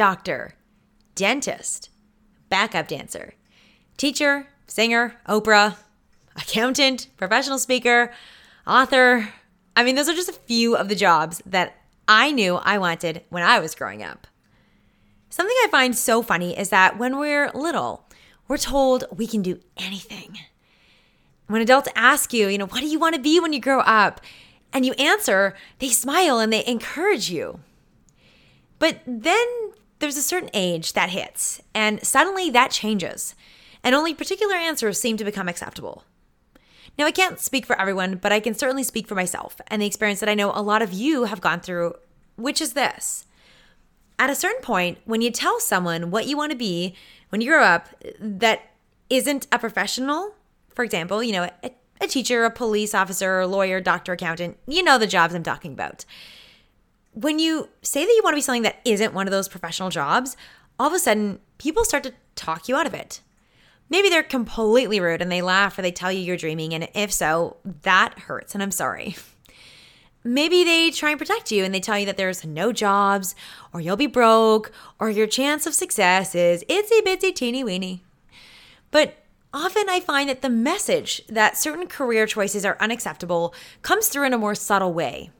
doctor, dentist, backup dancer, teacher, singer, Oprah, accountant, professional speaker, author. I mean, those are just a few of the jobs that I knew I wanted when I was growing up. Something I find so funny is that when we're little, we're told we can do anything. When adults ask you, you know, what do you want to be when you grow up? And you answer, they smile and they encourage you. But then there's a certain age that hits, and suddenly that changes, and only particular answers seem to become acceptable. Now, I can't speak for everyone, but I can certainly speak for myself and the experience that I know a lot of you have gone through, which is this. At a certain point, when you tell someone what you want to be when you grow up that isn't a professional, for example, you know, a, a teacher, a police officer, a lawyer, doctor, accountant, you know the jobs I'm talking about. When you say that you want to be something that isn't one of those professional jobs, all of a sudden people start to talk you out of it. Maybe they're completely rude and they laugh or they tell you you're dreaming. And if so, that hurts. And I'm sorry. Maybe they try and protect you and they tell you that there's no jobs or you'll be broke or your chance of success is itsy bitsy teeny weeny. But often I find that the message that certain career choices are unacceptable comes through in a more subtle way.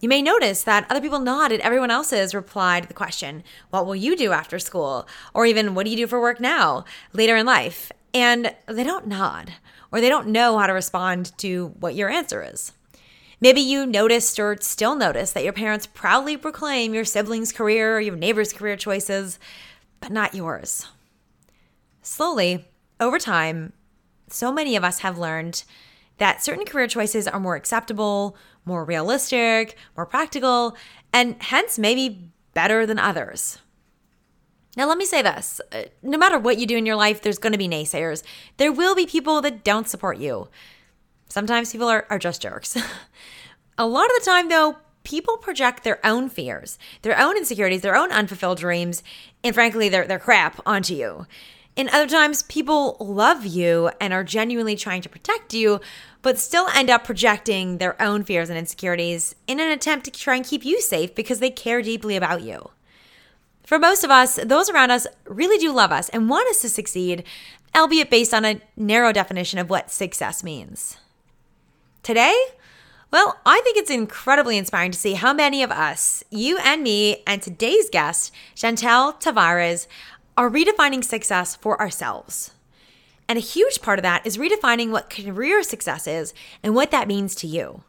You may notice that other people nod at everyone else's reply to the question, What will you do after school? Or even, What do you do for work now, later in life? And they don't nod, or they don't know how to respond to what your answer is. Maybe you noticed or still notice that your parents proudly proclaim your siblings' career or your neighbor's career choices, but not yours. Slowly, over time, so many of us have learned that certain career choices are more acceptable, more realistic, more practical, and hence maybe better than others. Now, let me say this no matter what you do in your life, there's going to be naysayers. There will be people that don't support you. Sometimes people are, are just jerks. A lot of the time, though, people project their own fears, their own insecurities, their own unfulfilled dreams, and frankly, their, their crap onto you. And other times, people love you and are genuinely trying to protect you, but still end up projecting their own fears and insecurities in an attempt to try and keep you safe because they care deeply about you. For most of us, those around us really do love us and want us to succeed, albeit based on a narrow definition of what success means. Today, well, I think it's incredibly inspiring to see how many of us, you and me, and today's guest, Chantel Tavares, are redefining success for ourselves. And a huge part of that is redefining what career success is and what that means to you.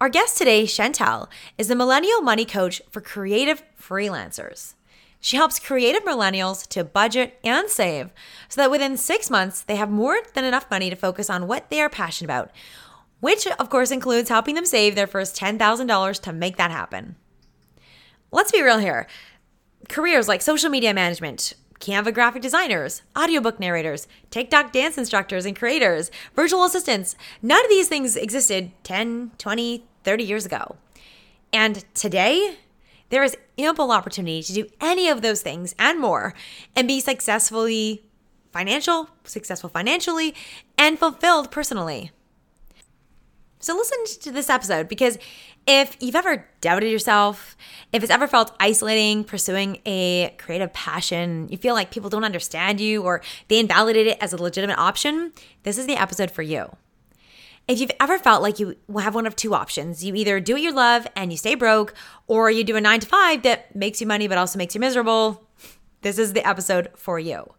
Our guest today, Chantel, is the millennial money coach for creative freelancers. She helps creative millennials to budget and save so that within six months, they have more than enough money to focus on what they are passionate about, which of course includes helping them save their first $10,000 to make that happen. Let's be real here. Careers like social media management, Canva graphic designers, audiobook narrators, TikTok dance instructors and creators, virtual assistants. None of these things existed 10, 20, 30 years ago. And today, there is ample opportunity to do any of those things and more and be successfully financial, successful financially, and fulfilled personally. So listen to this episode because if you've ever doubted yourself, if it's ever felt isolating pursuing a creative passion, you feel like people don't understand you or they invalidate it as a legitimate option, this is the episode for you. If you've ever felt like you have one of two options, you either do what you love and you stay broke, or you do a nine to five that makes you money but also makes you miserable, this is the episode for you.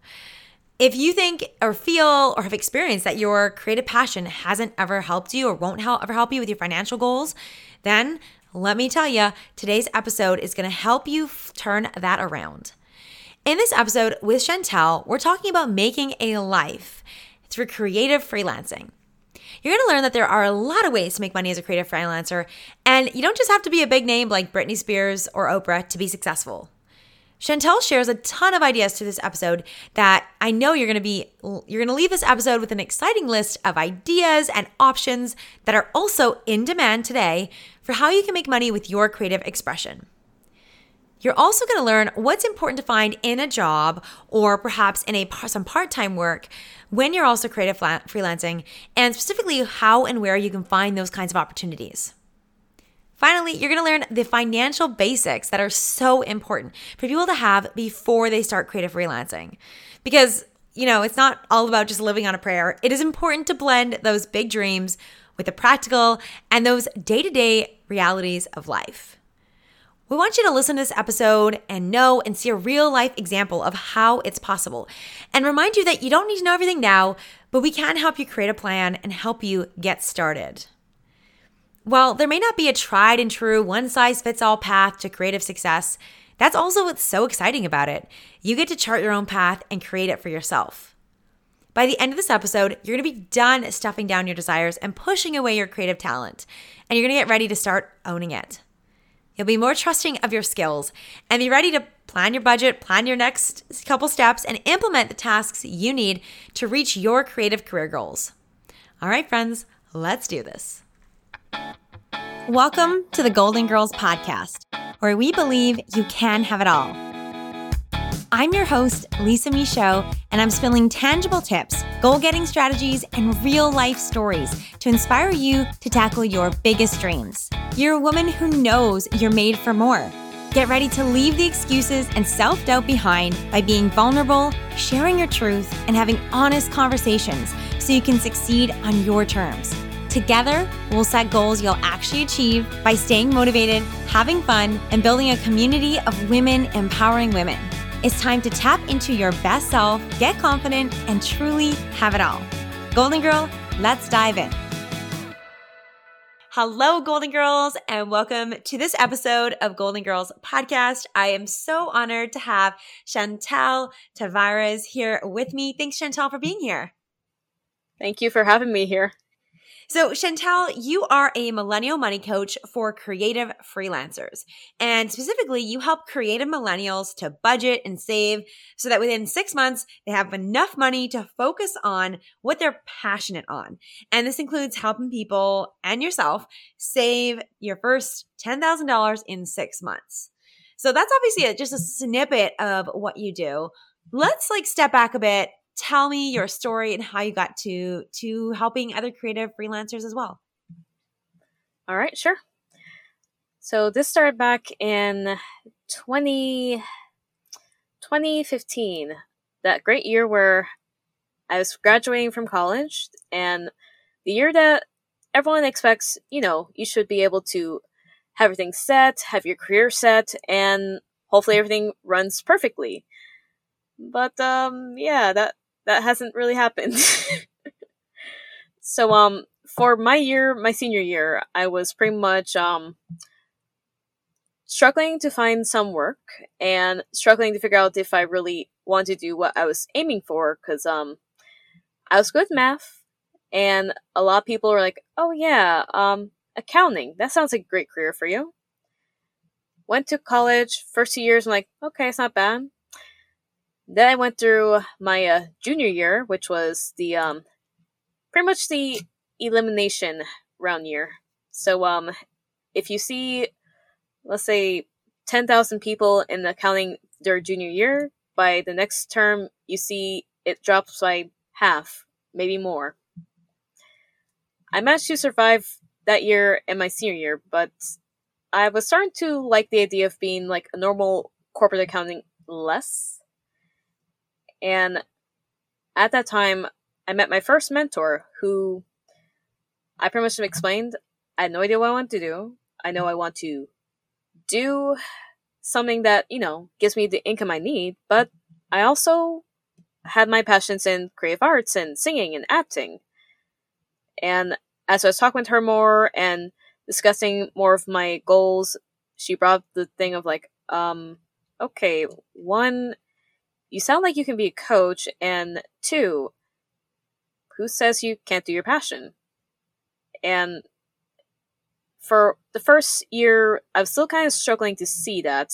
If you think or feel or have experienced that your creative passion hasn't ever helped you or won't help, ever help you with your financial goals, then let me tell you, today's episode is going to help you f- turn that around. In this episode with Chantel, we're talking about making a life through creative freelancing. You're going to learn that there are a lot of ways to make money as a creative freelancer, and you don't just have to be a big name like Britney Spears or Oprah to be successful. Chantel shares a ton of ideas to this episode that I know you're going to be you're going to leave this episode with an exciting list of ideas and options that are also in demand today for how you can make money with your creative expression. You're also going to learn what's important to find in a job or perhaps in a some part-time work when you're also creative freelancing and specifically how and where you can find those kinds of opportunities. Finally, you're gonna learn the financial basics that are so important for people to have before they start creative freelancing. Because, you know, it's not all about just living on a prayer. It is important to blend those big dreams with the practical and those day to day realities of life. We want you to listen to this episode and know and see a real life example of how it's possible and remind you that you don't need to know everything now, but we can help you create a plan and help you get started. While there may not be a tried and true one size fits all path to creative success, that's also what's so exciting about it. You get to chart your own path and create it for yourself. By the end of this episode, you're gonna be done stuffing down your desires and pushing away your creative talent, and you're gonna get ready to start owning it. You'll be more trusting of your skills and be ready to plan your budget, plan your next couple steps, and implement the tasks you need to reach your creative career goals. All right, friends, let's do this. Welcome to the Golden Girls Podcast, where we believe you can have it all. I'm your host, Lisa Michaud, and I'm spilling tangible tips, goal getting strategies, and real life stories to inspire you to tackle your biggest dreams. You're a woman who knows you're made for more. Get ready to leave the excuses and self doubt behind by being vulnerable, sharing your truth, and having honest conversations so you can succeed on your terms. Together, we'll set goals you'll actually achieve by staying motivated, having fun, and building a community of women empowering women. It's time to tap into your best self, get confident, and truly have it all. Golden Girl, let's dive in. Hello, Golden Girls, and welcome to this episode of Golden Girls Podcast. I am so honored to have Chantal Tavares here with me. Thanks, Chantel, for being here. Thank you for having me here. So, Chantal, you are a millennial money coach for creative freelancers. And specifically, you help creative millennials to budget and save so that within six months, they have enough money to focus on what they're passionate on. And this includes helping people and yourself save your first $10,000 in six months. So that's obviously just a snippet of what you do. Let's like step back a bit tell me your story and how you got to to helping other creative freelancers as well. All right, sure. So this started back in 20, 2015, that great year where I was graduating from college and the year that everyone expects, you know, you should be able to have everything set, have your career set, and hopefully everything runs perfectly. But um yeah, that that hasn't really happened. so um for my year, my senior year, I was pretty much um struggling to find some work and struggling to figure out if I really want to do what I was aiming for cuz um I was good at math and a lot of people were like, "Oh yeah, um accounting. That sounds like a great career for you." Went to college, first two years, I'm like, "Okay, it's not bad." Then I went through my uh, junior year, which was the um, pretty much the elimination round year. So um, if you see, let's say, ten thousand people in the accounting their junior year, by the next term you see it drops by half, maybe more. I managed to survive that year and my senior year, but I was starting to like the idea of being like a normal corporate accounting less and at that time, I met my first mentor who I pretty much explained I had no idea what I want to do. I know I want to do something that, you know, gives me the income I need, but I also had my passions in creative arts and singing and acting. And as I was talking with her more and discussing more of my goals, she brought the thing of like, um, okay, one, you sound like you can be a coach, and two, who says you can't do your passion? And for the first year, I was still kind of struggling to see that.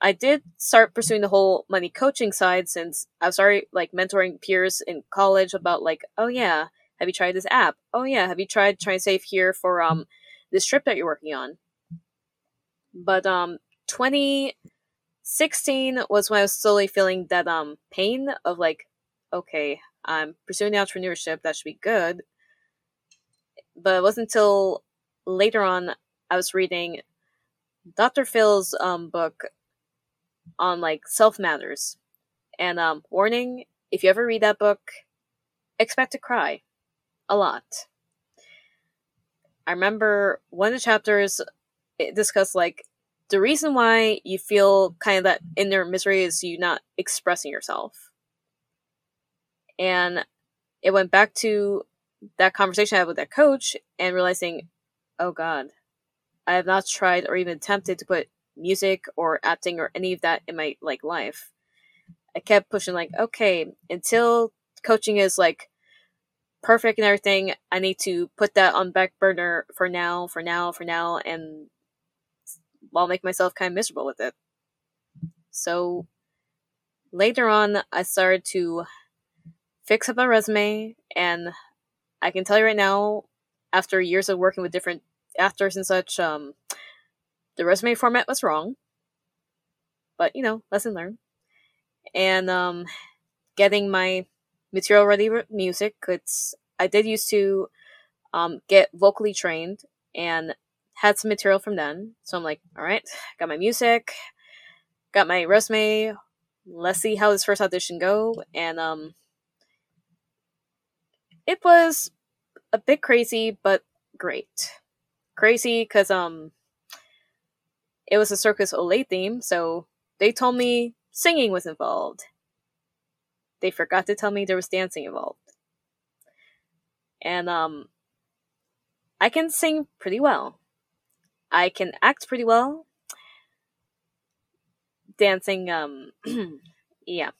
I did start pursuing the whole money coaching side since I was already like mentoring peers in college about like, oh yeah, have you tried this app? Oh yeah, have you tried trying to save here for um this trip that you're working on? But um 20 16 was when I was slowly feeling that um pain of like, okay, I'm pursuing the entrepreneurship, that should be good. But it wasn't until later on I was reading Dr. Phil's um, book on like self matters. And um, warning if you ever read that book, expect to cry a lot. I remember one of the chapters it discussed like the reason why you feel kind of that inner misery is you not expressing yourself. And it went back to that conversation I had with that coach and realizing, oh God, I have not tried or even attempted to put music or acting or any of that in my like life. I kept pushing like, okay, until coaching is like perfect and everything, I need to put that on back burner for now, for now, for now, and I'll make myself kind of miserable with it. So later on, I started to fix up my resume, and I can tell you right now, after years of working with different actors and such, um, the resume format was wrong. But you know, lesson learned. And um, getting my material ready for music. It's I did used to um, get vocally trained and had some material from then. So I'm like, all right, got my music, got my resume. Let's see how this first audition go. And um, it was a bit crazy, but great. Crazy because um, it was a Cirque du Soleil theme, so they told me singing was involved. They forgot to tell me there was dancing involved. And um, I can sing pretty well. I can act pretty well. Dancing, um, yeah.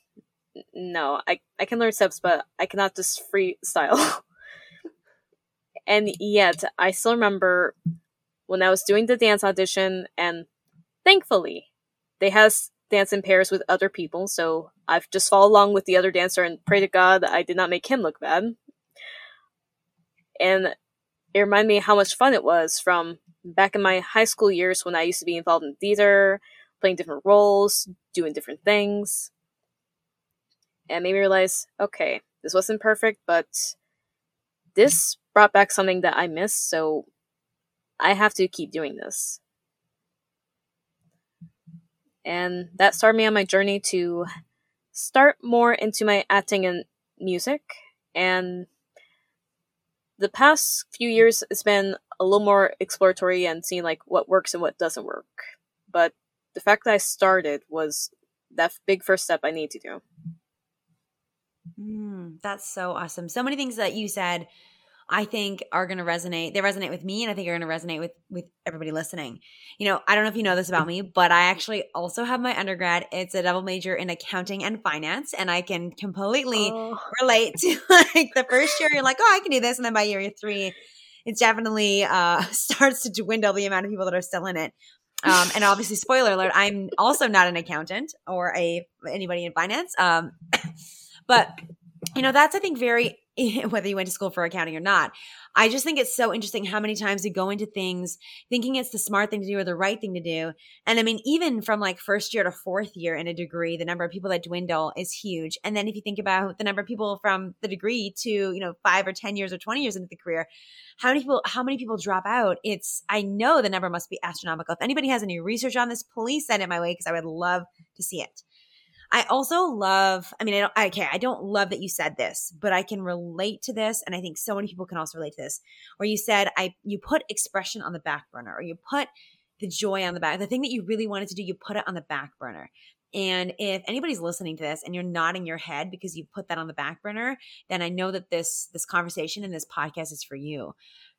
No, I, I can learn steps, but I cannot just freestyle. and yet, I still remember when I was doing the dance audition, and thankfully, they has dance in pairs with other people, so I've just followed along with the other dancer and pray to God I did not make him look bad. And it reminded me how much fun it was from back in my high school years when I used to be involved in theater, playing different roles, doing different things. And made me realize, okay, this wasn't perfect, but this brought back something that I missed, so I have to keep doing this. And that started me on my journey to start more into my acting and music. And the past few years, it's been a little more exploratory and seeing like what works and what doesn't work. But the fact that I started was that big first step I need to do. Mm, that's so awesome. So many things that you said I think are going to resonate. They resonate with me and I think are going to resonate with with everybody listening. You know, I don't know if you know this about me, but I actually also have my undergrad. It's a double major in accounting and finance and I can completely oh. relate to like the first year you're like, "Oh, I can do this." And then by year 3, it definitely uh starts to dwindle the amount of people that are still in it. Um, and obviously, spoiler alert, I'm also not an accountant or a anybody in finance. Um, but you know, that's I think very whether you went to school for accounting or not. I just think it's so interesting how many times we go into things thinking it's the smart thing to do or the right thing to do. And I mean, even from like first year to fourth year in a degree, the number of people that dwindle is huge. And then if you think about the number of people from the degree to, you know, five or 10 years or 20 years into the career, how many people, how many people drop out? It's, I know the number must be astronomical. If anybody has any research on this, please send it my way because I would love to see it. I also love, I mean, I don't, okay, I don't love that you said this, but I can relate to this. And I think so many people can also relate to this, where you said, I, you put expression on the back burner or you put the joy on the back, the thing that you really wanted to do, you put it on the back burner. And if anybody's listening to this and you're nodding your head because you put that on the back burner, then I know that this this conversation and this podcast is for you.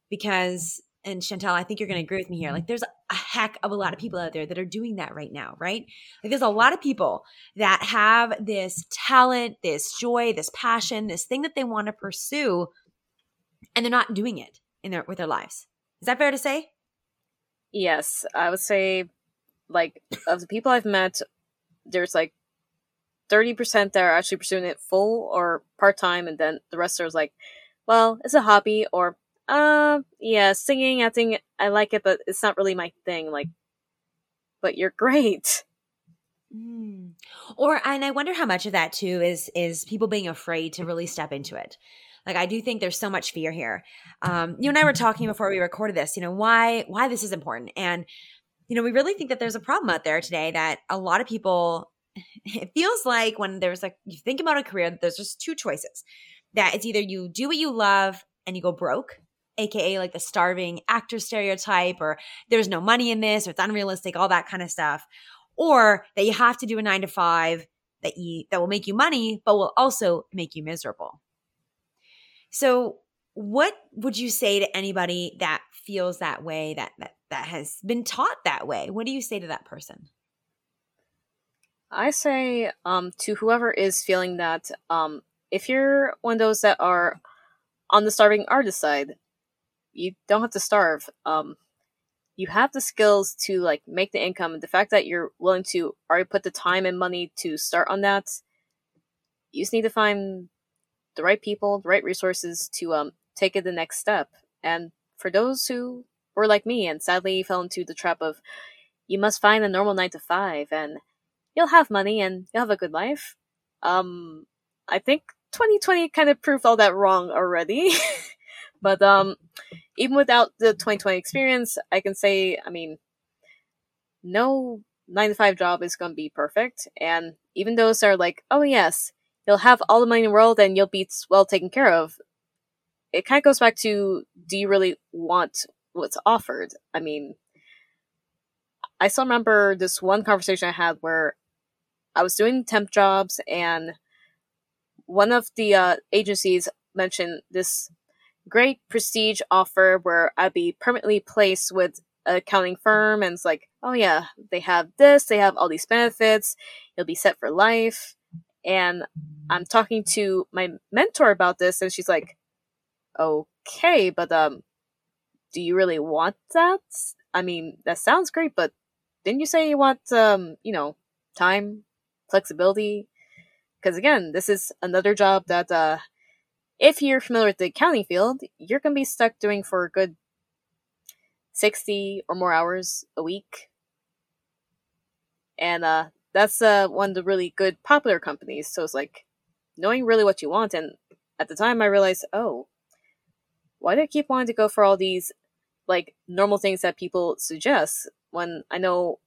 Because and Chantel, I think you're going to agree with me here. Mm-hmm. Like, there's a heck of a lot of people out there that are doing that right now, right? Like, there's a lot of people that have this talent, this joy, this passion, this thing that they want to pursue, and they're not doing it in their with their lives. Is that fair to say? Yes, I would say, like, of the people I've met, there's like 30% that are actually pursuing it full or part time, and then the rest are like, well, it's a hobby or uh, yeah, singing, acting, I like it, but it's not really my thing. Like, but you're great. Mm. Or, and I wonder how much of that too is is people being afraid to really step into it. Like I do think there's so much fear here. Um, you and I were talking before we recorded this, you know, why why this is important. And, you know, we really think that there's a problem out there today that a lot of people it feels like when there's like you think about a career, there's just two choices. That it's either you do what you love and you go broke, aka like the starving actor stereotype, or there's no money in this, or it's unrealistic, all that kind of stuff. Or that you have to do a nine to five that you that will make you money, but will also make you miserable. So what would you say to anybody that feels that way, that that that has been taught that way? What do you say to that person? I say um, to whoever is feeling that um, if you're one of those that are on the starving artist side, you don't have to starve. Um, you have the skills to like make the income. The fact that you're willing to already put the time and money to start on that, you just need to find the right people, the right resources to um take it the next step. And for those who were like me and sadly fell into the trap of you must find a normal nine to five and you'll have money and you'll have a good life. Um, I think 2020 kind of proved all that wrong already. but um, even without the 2020 experience, I can say, I mean, no nine to five job is going to be perfect. And even those are like, oh, yes, you'll have all the money in the world and you'll be well taken care of. It kind of goes back to do you really want what's offered? I mean, I still remember this one conversation I had where I was doing temp jobs, and one of the uh, agencies mentioned this great prestige offer where I'd be permanently placed with an accounting firm, and it's like, oh yeah, they have this, they have all these benefits, you'll be set for life. And I'm talking to my mentor about this, and she's like, okay, but um, do you really want that? I mean, that sounds great, but didn't you say you want um, you know, time, flexibility. Because again, this is another job that, uh, if you're familiar with the accounting field, you're going to be stuck doing for a good 60 or more hours a week. And uh, that's uh, one of the really good popular companies. So it's like knowing really what you want. And at the time, I realized, oh, why do I keep wanting to go for all these like normal things that people suggest when I know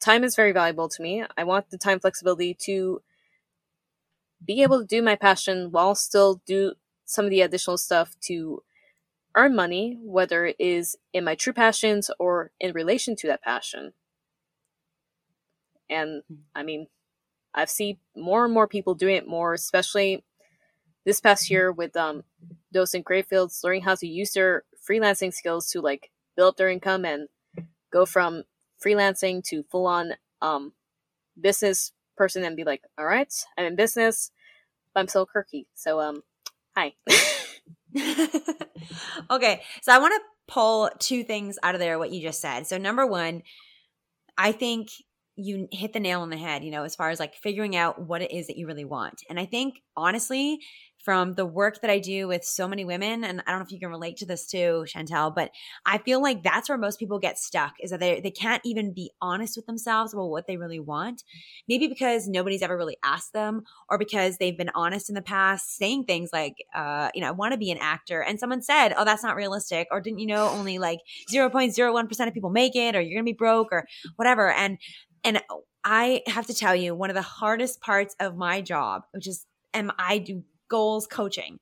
time is very valuable to me. I want the time flexibility to be able to do my passion while still do some of the additional stuff to earn money, whether it is in my true passions or in relation to that passion. And I mean, I've seen more and more people doing it more, especially this past year with um, those in great fields learning how to use their freelancing skills to like build their income and go from freelancing to full on um, business person and be like, all right, I'm in business, but I'm still quirky. So, um, hi. okay. So I want to pull two things out of there, what you just said. So, number one, I think you hit the nail on the head, you know, as far as like figuring out what it is that you really want. And I think honestly, from the work that I do with so many women, and I don't know if you can relate to this too, Chantel, but I feel like that's where most people get stuck is that they, they can't even be honest with themselves about what they really want. Maybe because nobody's ever really asked them, or because they've been honest in the past, saying things like, uh, you know, I want to be an actor. And someone said, oh, that's not realistic. Or didn't you know only like 0.01% of people make it, or you're going to be broke, or whatever. And, and I have to tell you, one of the hardest parts of my job, which is, am I do goals coaching.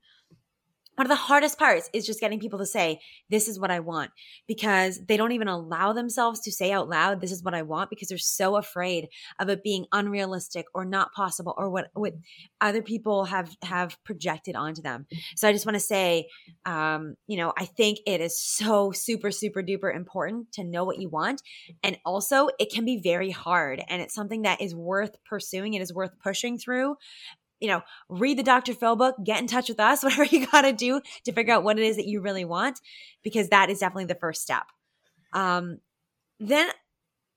One of the hardest parts is just getting people to say this is what i want because they don't even allow themselves to say out loud this is what i want because they're so afraid of it being unrealistic or not possible or what what other people have have projected onto them. So i just want to say um, you know i think it is so super super duper important to know what you want. And also it can be very hard and it's something that is worth pursuing it is worth pushing through you know, read the Dr. Phil book, get in touch with us, whatever you got to do to figure out what it is that you really want, because that is definitely the first step. Um, then,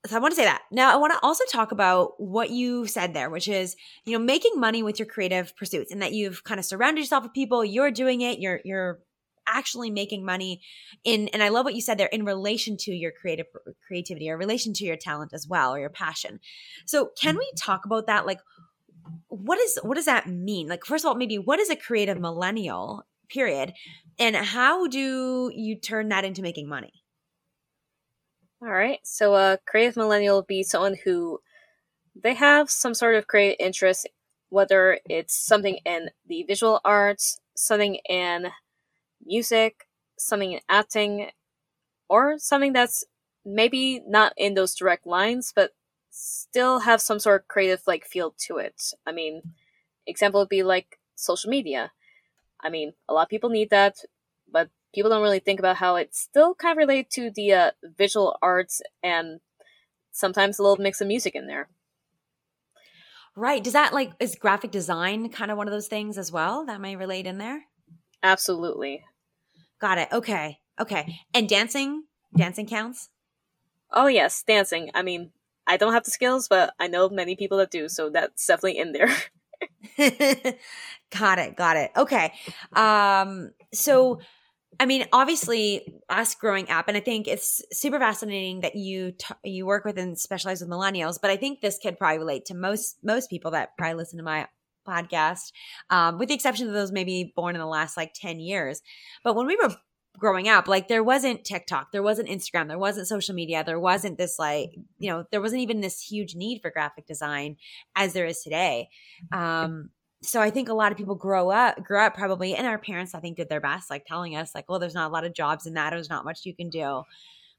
so I want to say that. Now, I want to also talk about what you said there, which is, you know, making money with your creative pursuits and that you've kind of surrounded yourself with people, you're doing it, you're, you're, actually making money in and I love what you said there in relation to your creative creativity or relation to your talent as well or your passion. So can we talk about that like what is what does that mean? Like first of all, maybe what is a creative millennial period and how do you turn that into making money? All right. So a creative millennial would be someone who they have some sort of creative interest whether it's something in the visual arts, something in music, something in acting, or something that's maybe not in those direct lines, but still have some sort of creative like feel to it. I mean, example would be like social media. I mean, a lot of people need that, but people don't really think about how it still kind of related to the uh, visual arts and sometimes a little mix of music in there. Right. Does that like is graphic design kind of one of those things as well that may relate in there? Absolutely. Got it. Okay. Okay. And dancing? Dancing counts? Oh yes, dancing. I mean, I don't have the skills, but I know many people that do, so that's definitely in there. got it. Got it. Okay. Um so I mean, obviously, us growing up, and I think it's super fascinating that you t- you work with and specialize with millennials. But I think this could probably relate to most most people that probably listen to my podcast, um, with the exception of those maybe born in the last like ten years. But when we were growing up, like there wasn't TikTok, there wasn't Instagram, there wasn't social media, there wasn't this like you know there wasn't even this huge need for graphic design as there is today. Um, so I think a lot of people grow up, grew up probably, and our parents I think did their best, like telling us like, well, there's not a lot of jobs in that, there's not much you can do,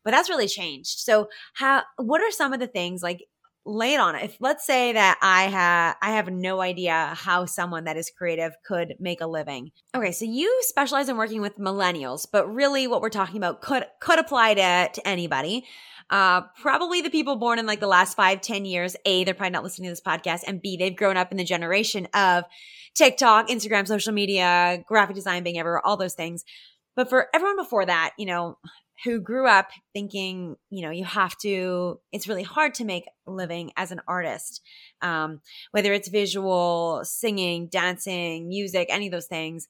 but that's really changed. So how, what are some of the things like? Lay it on it. If let's say that I have I have no idea how someone that is creative could make a living. Okay, so you specialize in working with millennials, but really what we're talking about could could apply to, to anybody uh, probably the people born in like the last five, ten years, A, they're probably not listening to this podcast, and B, they've grown up in the generation of TikTok, Instagram, social media, graphic design being everywhere, all those things. But for everyone before that, you know, who grew up thinking, you know, you have to, it's really hard to make a living as an artist, um, whether it's visual, singing, dancing, music, any of those things.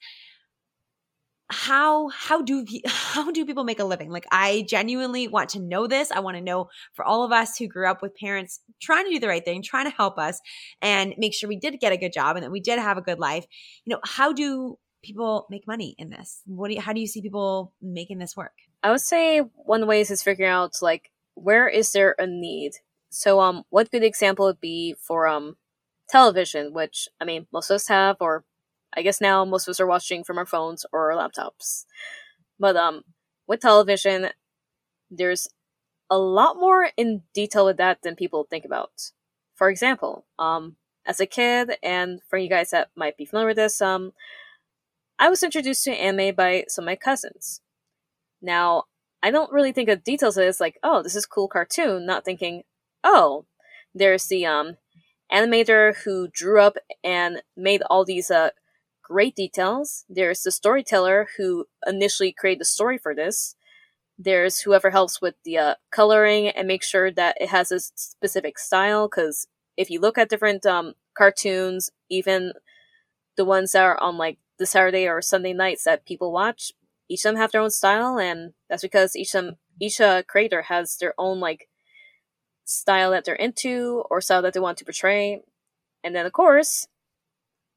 How how do how do people make a living? Like i genuinely want to know this. I want to know for all of us who grew up with parents trying to do the right thing trying to help us and make sure we did get a good job and that we did have a good life. You know how do people make money in this? What do you, how do you see people making this work i would say one way is figuring out like where is there a need so um what good example would be for um television which i mean most of us have or I guess now most of us are watching from our phones or our laptops. But um, with television, there's a lot more in detail with that than people think about. For example, um, as a kid, and for you guys that might be familiar with this, um, I was introduced to anime by some of my cousins. Now, I don't really think of details of this like, oh, this is cool cartoon, not thinking, oh, there's the um animator who drew up and made all these uh great details. There's the storyteller who initially created the story for this. There's whoever helps with the uh, coloring and make sure that it has a specific style. Because if you look at different um, cartoons, even the ones that are on like the Saturday or Sunday nights that people watch, each of them have their own style, and that's because each of them, each uh, creator has their own like style that they're into or style that they want to portray. And then of course,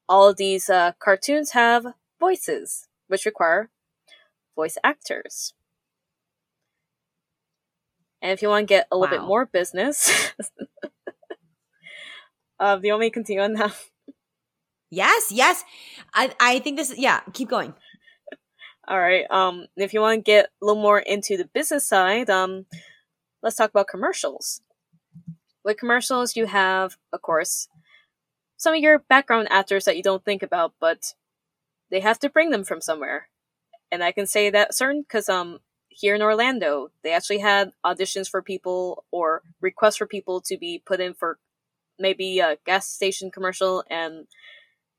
all of these uh, cartoons have voices, which require voice actors. And if you want to get a little wow. bit more business, uh, do you want me to continue on now? Yes, yes. I, I think this, yeah, keep going. All right. Um, if you want to get a little more into the business side, um, let's talk about commercials. With commercials, you have, of course, some of your background actors that you don't think about, but they have to bring them from somewhere. And I can say that certain because um here in Orlando, they actually had auditions for people or requests for people to be put in for maybe a gas station commercial and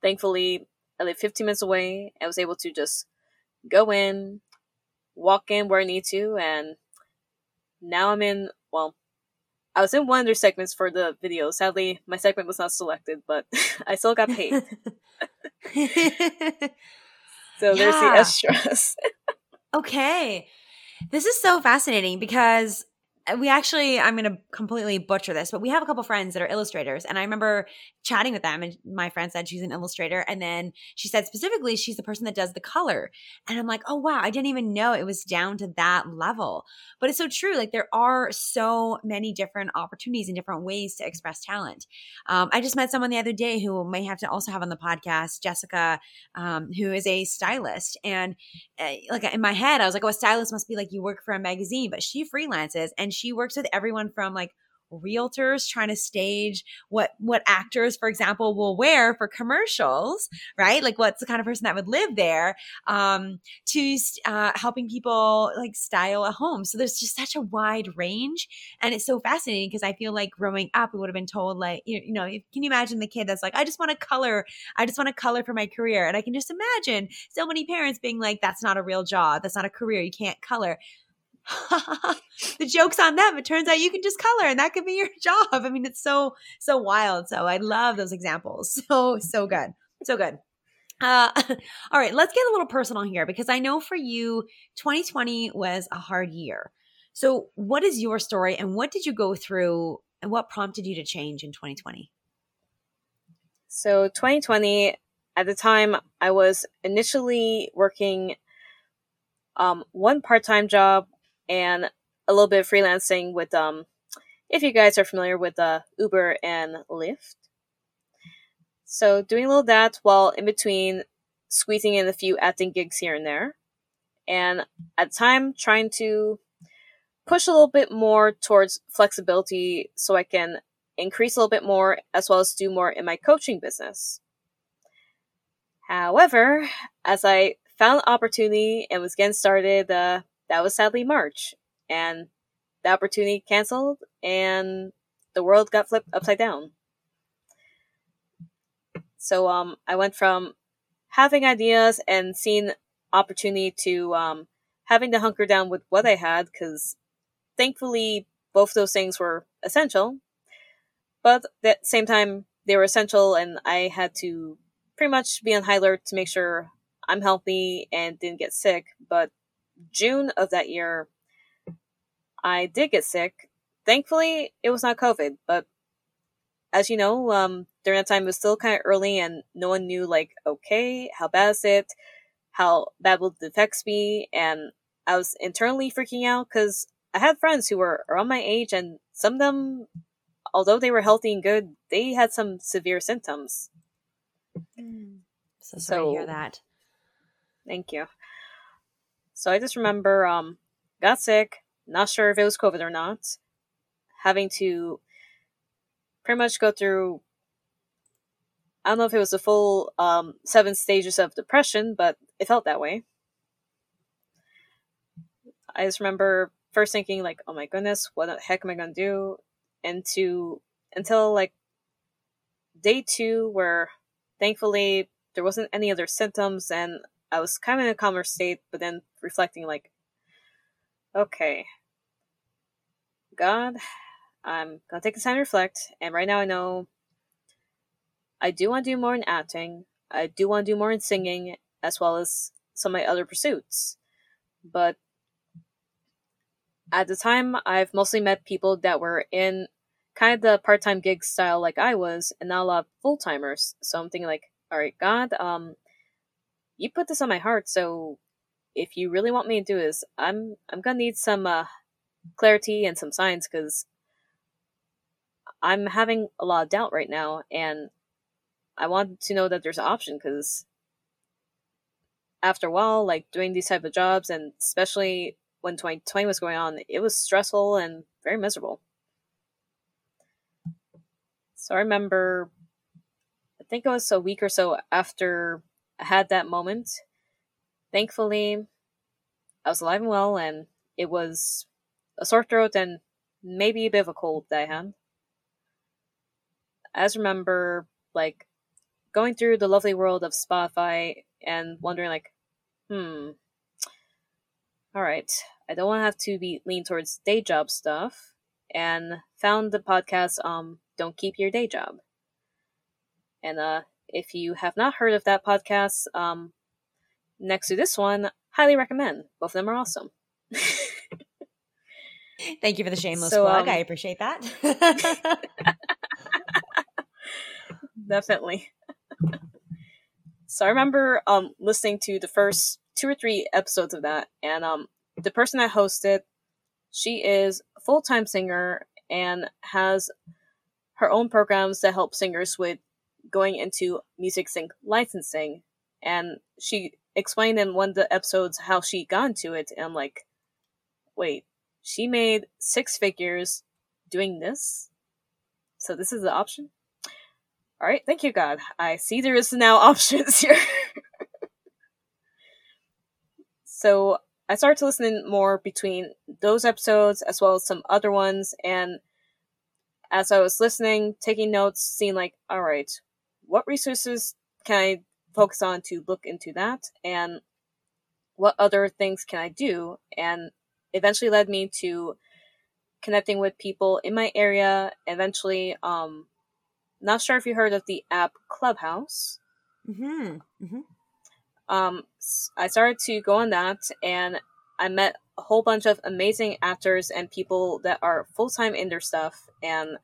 thankfully I live 15 minutes away. I was able to just go in, walk in where I need to, and now I'm in, well, I was in one of their segments for the video. Sadly, my segment was not selected, but I still got paid. so there's the extras. okay. This is so fascinating because we actually i'm going to completely butcher this but we have a couple friends that are illustrators and i remember chatting with them and my friend said she's an illustrator and then she said specifically she's the person that does the color. And i'm like oh wow i didn't even know it was down to that level. But it's so true like there are so many different opportunities and different ways to express talent. Um, i just met someone the other day who may have to also have on the podcast jessica um, who is a stylist and uh, like in my head i was like oh a stylist must be like you work for a magazine but she freelances and she works with everyone from like realtors trying to stage what what actors for example will wear for commercials right? Like what's the kind of person that would live there um to uh, helping people like style a home. So there's just such a wide range and it's so fascinating because i feel like growing up we would have been told like you, you know can you imagine the kid that's like i just want to color i just want to color for my career and i can just imagine so many parents being like that's not a real job that's not a career you can't color the joke's on them. It turns out you can just color and that could be your job. I mean, it's so, so wild. So I love those examples. So, so good. So good. Uh, all right, let's get a little personal here because I know for you, 2020 was a hard year. So, what is your story and what did you go through and what prompted you to change in 2020? So, 2020, at the time, I was initially working um, one part time job and a little bit of freelancing with um if you guys are familiar with uh, Uber and Lyft. So doing a little that while in between squeezing in a few acting gigs here and there. And at the time trying to push a little bit more towards flexibility so I can increase a little bit more as well as do more in my coaching business. However, as I found the opportunity and was getting started, uh, that was sadly March, and the opportunity canceled, and the world got flipped upside down. So um, I went from having ideas and seeing opportunity to um, having to hunker down with what I had, because thankfully both those things were essential, but at the same time they were essential, and I had to pretty much be on high alert to make sure I'm healthy and didn't get sick. But June of that year, I did get sick. Thankfully, it was not COVID, but as you know, um, during that time it was still kind of early and no one knew like, okay, how bad is it? How bad will the effects be? And I was internally freaking out because I had friends who were around my age and some of them, although they were healthy and good, they had some severe symptoms. Mm. So sorry so, to hear that. Thank you. So I just remember um got sick, not sure if it was COVID or not, having to pretty much go through I don't know if it was the full um, seven stages of depression, but it felt that way. I just remember first thinking like, "Oh my goodness, what the heck am I gonna do?" And to until like day two, where thankfully there wasn't any other symptoms, and I was kind of in a calmer state, but then reflecting like, okay, God, I'm gonna take the time to reflect, and right now I know I do want to do more in acting. I do want to do more in singing, as well as some of my other pursuits. But at the time, I've mostly met people that were in kind of the part time gig style like I was, and not a lot of full timers. So I'm thinking like, all right, God, um, you put this on my heart, so if you really want me to do this, I'm I'm gonna need some uh, clarity and some signs because I'm having a lot of doubt right now, and I want to know that there's an option because after a while, like doing these type of jobs, and especially when 2020 was going on, it was stressful and very miserable. So I remember, I think it was a week or so after I had that moment. Thankfully, I was alive and well, and it was a sore throat and maybe a bit of a cold that I had. I just remember, like, going through the lovely world of Spotify and wondering, like, hmm, all right, I don't want to have to be lean towards day job stuff, and found the podcast, um, Don't Keep Your Day Job. And, uh, if you have not heard of that podcast, um, next to this one, highly recommend. Both of them are awesome. Thank you for the shameless so, plug. Um, I appreciate that. Definitely. so I remember um listening to the first two or three episodes of that, and um the person that hosted, she is a full time singer and has her own programs that help singers with going into music sync licensing. And she explained in one of the episodes how she got into it, and like, wait, she made six figures doing this? So this is the option? All right, thank you, God. I see there is now options here. so I started to listen more between those episodes as well as some other ones, and as I was listening, taking notes, seeing like, all right, what resources can I focus on to look into that, and what other things can I do, and eventually led me to connecting with people in my area. Eventually, um, not sure if you heard of the app Clubhouse. Mm-hmm. Mm-hmm. Um, I started to go on that, and I met a whole bunch of amazing actors and people that are full time in their stuff, and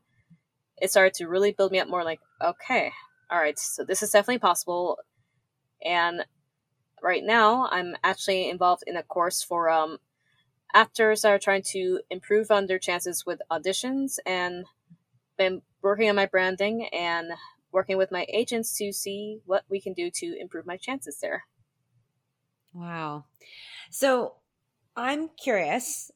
it started to really build me up more. Like, okay, all right, so this is definitely possible, and right now I'm actually involved in a course for um, actors that are trying to improve on their chances with auditions, and been working on my branding and working with my agents to see what we can do to improve my chances there. Wow. So I'm curious,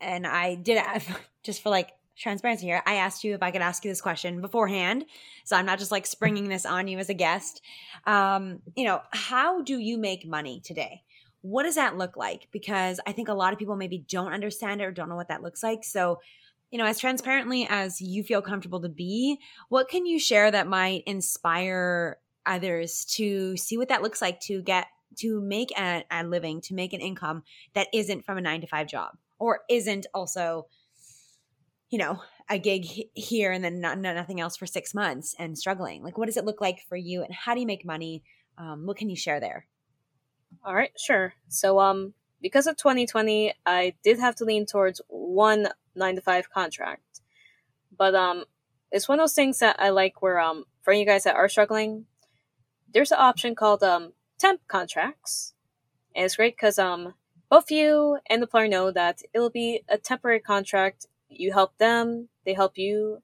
and I did just for like transparency here. I asked you if I could ask you this question beforehand, so I'm not just like springing this on you as a guest. Um, you know, how do you make money today? What does that look like? Because I think a lot of people maybe don't understand it or don't know what that looks like. So, you know, as transparently as you feel comfortable to be, what can you share that might inspire others to see what that looks like to get to make a, a living, to make an income that isn't from a nine to five job or isn't also, you know, a gig here and then not, nothing else for six months and struggling? Like, what does it look like for you and how do you make money? Um, what can you share there? All right, sure. So, um, because of 2020, I did have to lean towards one nine to five contract. But um, it's one of those things that I like where um, for you guys that are struggling, there's an option called um temp contracts, and it's great because um both you and the player know that it will be a temporary contract. You help them, they help you,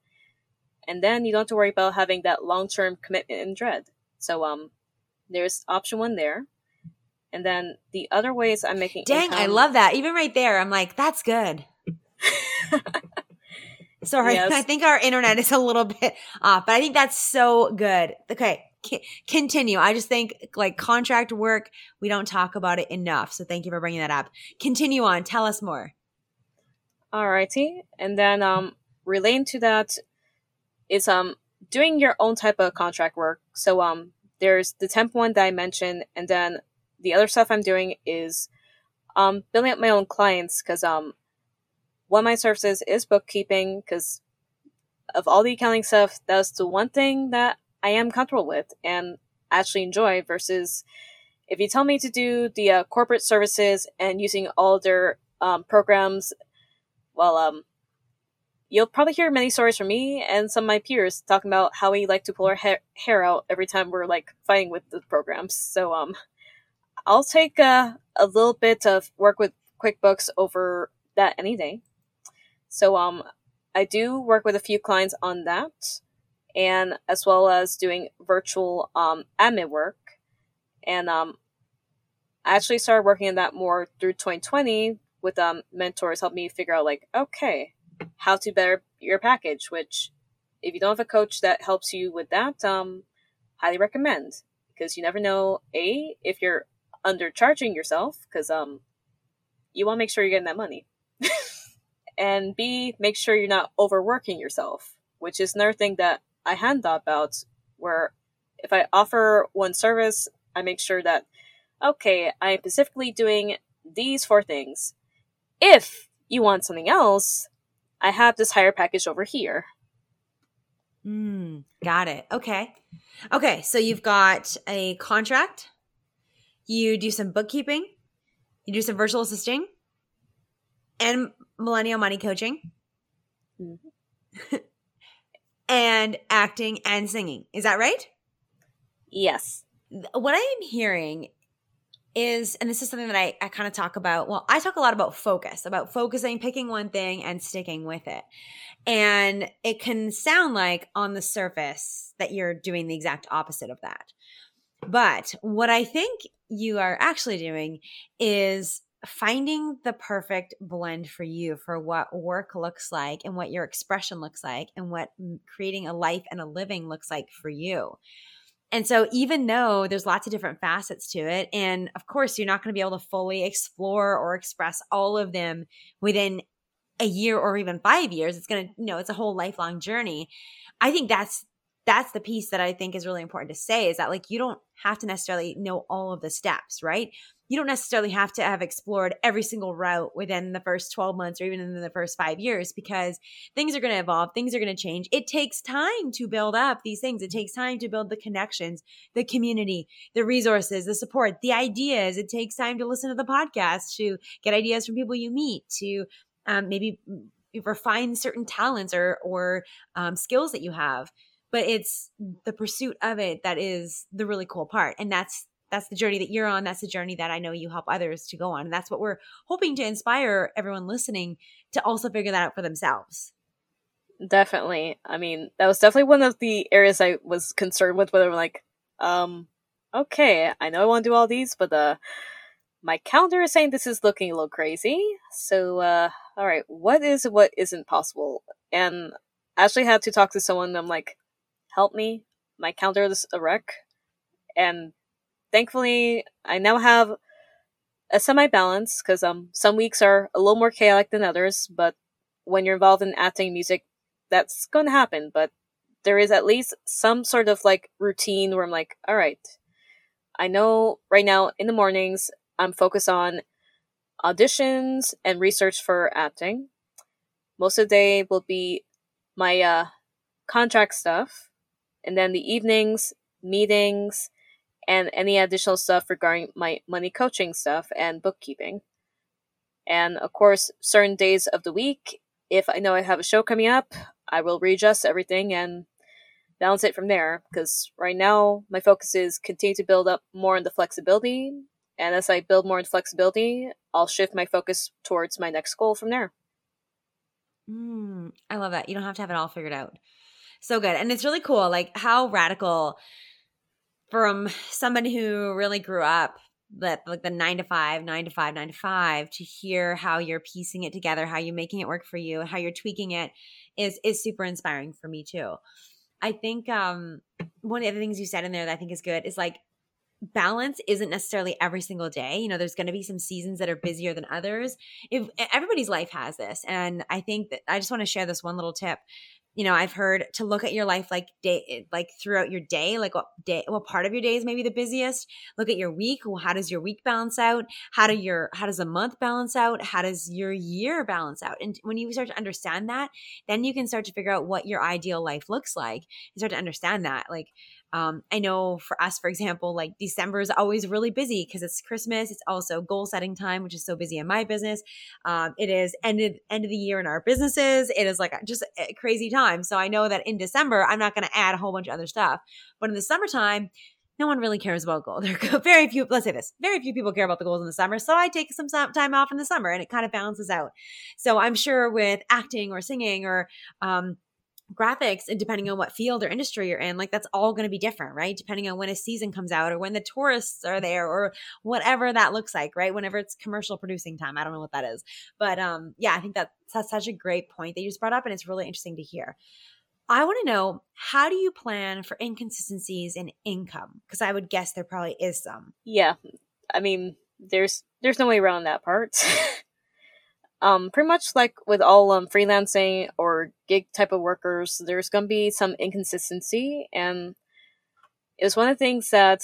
and then you don't have to worry about having that long term commitment and dread. So um, there's option one there. And then the other ways I'm making Dang, income, I love that. Even right there, I'm like, that's good. Sorry, yes. I think our internet is a little bit off, but I think that's so good. Okay, c- continue. I just think like contract work, we don't talk about it enough. So thank you for bringing that up. Continue on. Tell us more. Alrighty, and then um, relating to that is um doing your own type of contract work. So um, there's the temp one that I mentioned, and then the other stuff I'm doing is um building up my own clients because um one of my services is bookkeeping because of all the accounting stuff, that's the one thing that I am comfortable with and actually enjoy versus if you tell me to do the uh, corporate services and using all their um, programs, well, um, you'll probably hear many stories from me and some of my peers talking about how we like to pull our ha- hair out every time we're like fighting with the programs. So, um, I'll take uh, a little bit of work with QuickBooks over that any day. So um, I do work with a few clients on that, and as well as doing virtual um, admin work. And um, I actually started working on that more through 2020 with um, mentors help me figure out like, okay, how to better your package. Which, if you don't have a coach that helps you with that, um, highly recommend because you never know a if you're undercharging yourself because um you want to make sure you're getting that money and B, make sure you're not overworking yourself, which is another thing that I hadn't thought about. Where if I offer one service, I make sure that, okay, I'm specifically doing these four things. If you want something else, I have this higher package over here. Mm, got it. Okay. Okay. So you've got a contract, you do some bookkeeping, you do some virtual assisting, and millennial money coaching Mhm. and acting and singing. Is that right? Yes. What I am hearing is, and this is something that I, I kind of talk about. Well, I talk a lot about focus, about focusing, picking one thing and sticking with it. And it can sound like on the surface that you're doing the exact opposite of that. But what I think you are actually doing is finding the perfect blend for you for what work looks like and what your expression looks like and what creating a life and a living looks like for you. And so, even though there's lots of different facets to it, and of course, you're not going to be able to fully explore or express all of them within a year or even five years, it's going to, you know, it's a whole lifelong journey. I think that's that's the piece that I think is really important to say is that like you don't have to necessarily know all of the steps, right? You don't necessarily have to have explored every single route within the first 12 months or even in the first 5 years because things are going to evolve, things are going to change. It takes time to build up these things. It takes time to build the connections, the community, the resources, the support, the ideas. It takes time to listen to the podcast, to get ideas from people you meet, to um, maybe refine certain talents or or um, skills that you have but it's the pursuit of it that is the really cool part and that's that's the journey that you're on that's the journey that i know you help others to go on and that's what we're hoping to inspire everyone listening to also figure that out for themselves Definitely. I mean, that was definitely one of the areas I was concerned with. Whether I'm like, um, okay, I know I want to do all these, but uh, my calendar is saying this is looking a little crazy. So, uh, all right, what is what isn't possible? And I actually had to talk to someone. I'm like, help me. My calendar is a wreck, and thankfully, I now have a semi balance because um some weeks are a little more chaotic than others. But when you're involved in acting music, that's going to happen. But there is at least some sort of like routine where I'm like, all right, I know right now in the mornings I'm focused on auditions and research for acting. Most of the day will be my uh, contract stuff, and then the evenings, meetings, and any additional stuff regarding my money coaching stuff and bookkeeping. And of course, certain days of the week, if I know I have a show coming up, I will readjust everything and balance it from there. Because right now, my focus is continue to build up more on the flexibility. And as I build more in flexibility, I'll shift my focus towards my next goal from there. Mm, I love that. You don't have to have it all figured out. So good. And it's really cool, like how radical from somebody who really grew up that like the nine to five, nine to five, nine to five, to hear how you're piecing it together, how you're making it work for you, how you're tweaking it is is super inspiring for me too. I think um one of the things you said in there that I think is good is like balance isn't necessarily every single day. You know, there's going to be some seasons that are busier than others. If everybody's life has this, and I think that I just want to share this one little tip you know i've heard to look at your life like day eh, like throughout your day like what day what part of your day is maybe the busiest? Look at your week well, how does your week balance out? How do your how does a month balance out? How does your year balance out? And when you start to understand that then you can start to figure out what your ideal life looks like you start to understand that like um, I know for us, for example, like December is always really busy because it's Christmas. It's also goal setting time, which is so busy in my business. Um, it is end of, end of the year in our businesses. It is like just a crazy time. So I know that in December, I'm not going to add a whole bunch of other stuff. But in the summertime, no one really cares about goals. There are very few, let's say this, very few people care about the goals in the summer. So I take some time off in the summer and it kind of balances out. So I'm sure with acting or singing or, um, graphics and depending on what field or industry you're in like that's all going to be different right? Depending on when a season comes out or when the tourists are there or whatever that looks like right? Whenever it's commercial producing time i don't know what that is. But um yeah i think that that's such a great point that you just brought up and it's really interesting to hear. I want to know how do you plan for inconsistencies in income? Because i would guess there probably is some. Yeah, I mean, there's there's no way around that part. um, pretty much like with all um freelancing or gig type of workers, there's gonna be some inconsistency, and it was one of the things that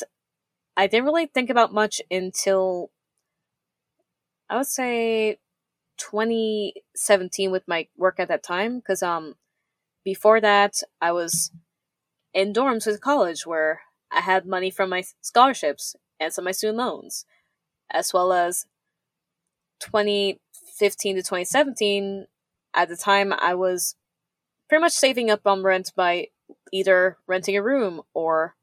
I didn't really think about much until I would say 2017 with my work at that time, because um before that I was in dorms with college where I had money from my scholarships and some of my student loans, as well as 2015 to 2017, at the time I was pretty much saving up on rent by either renting a room or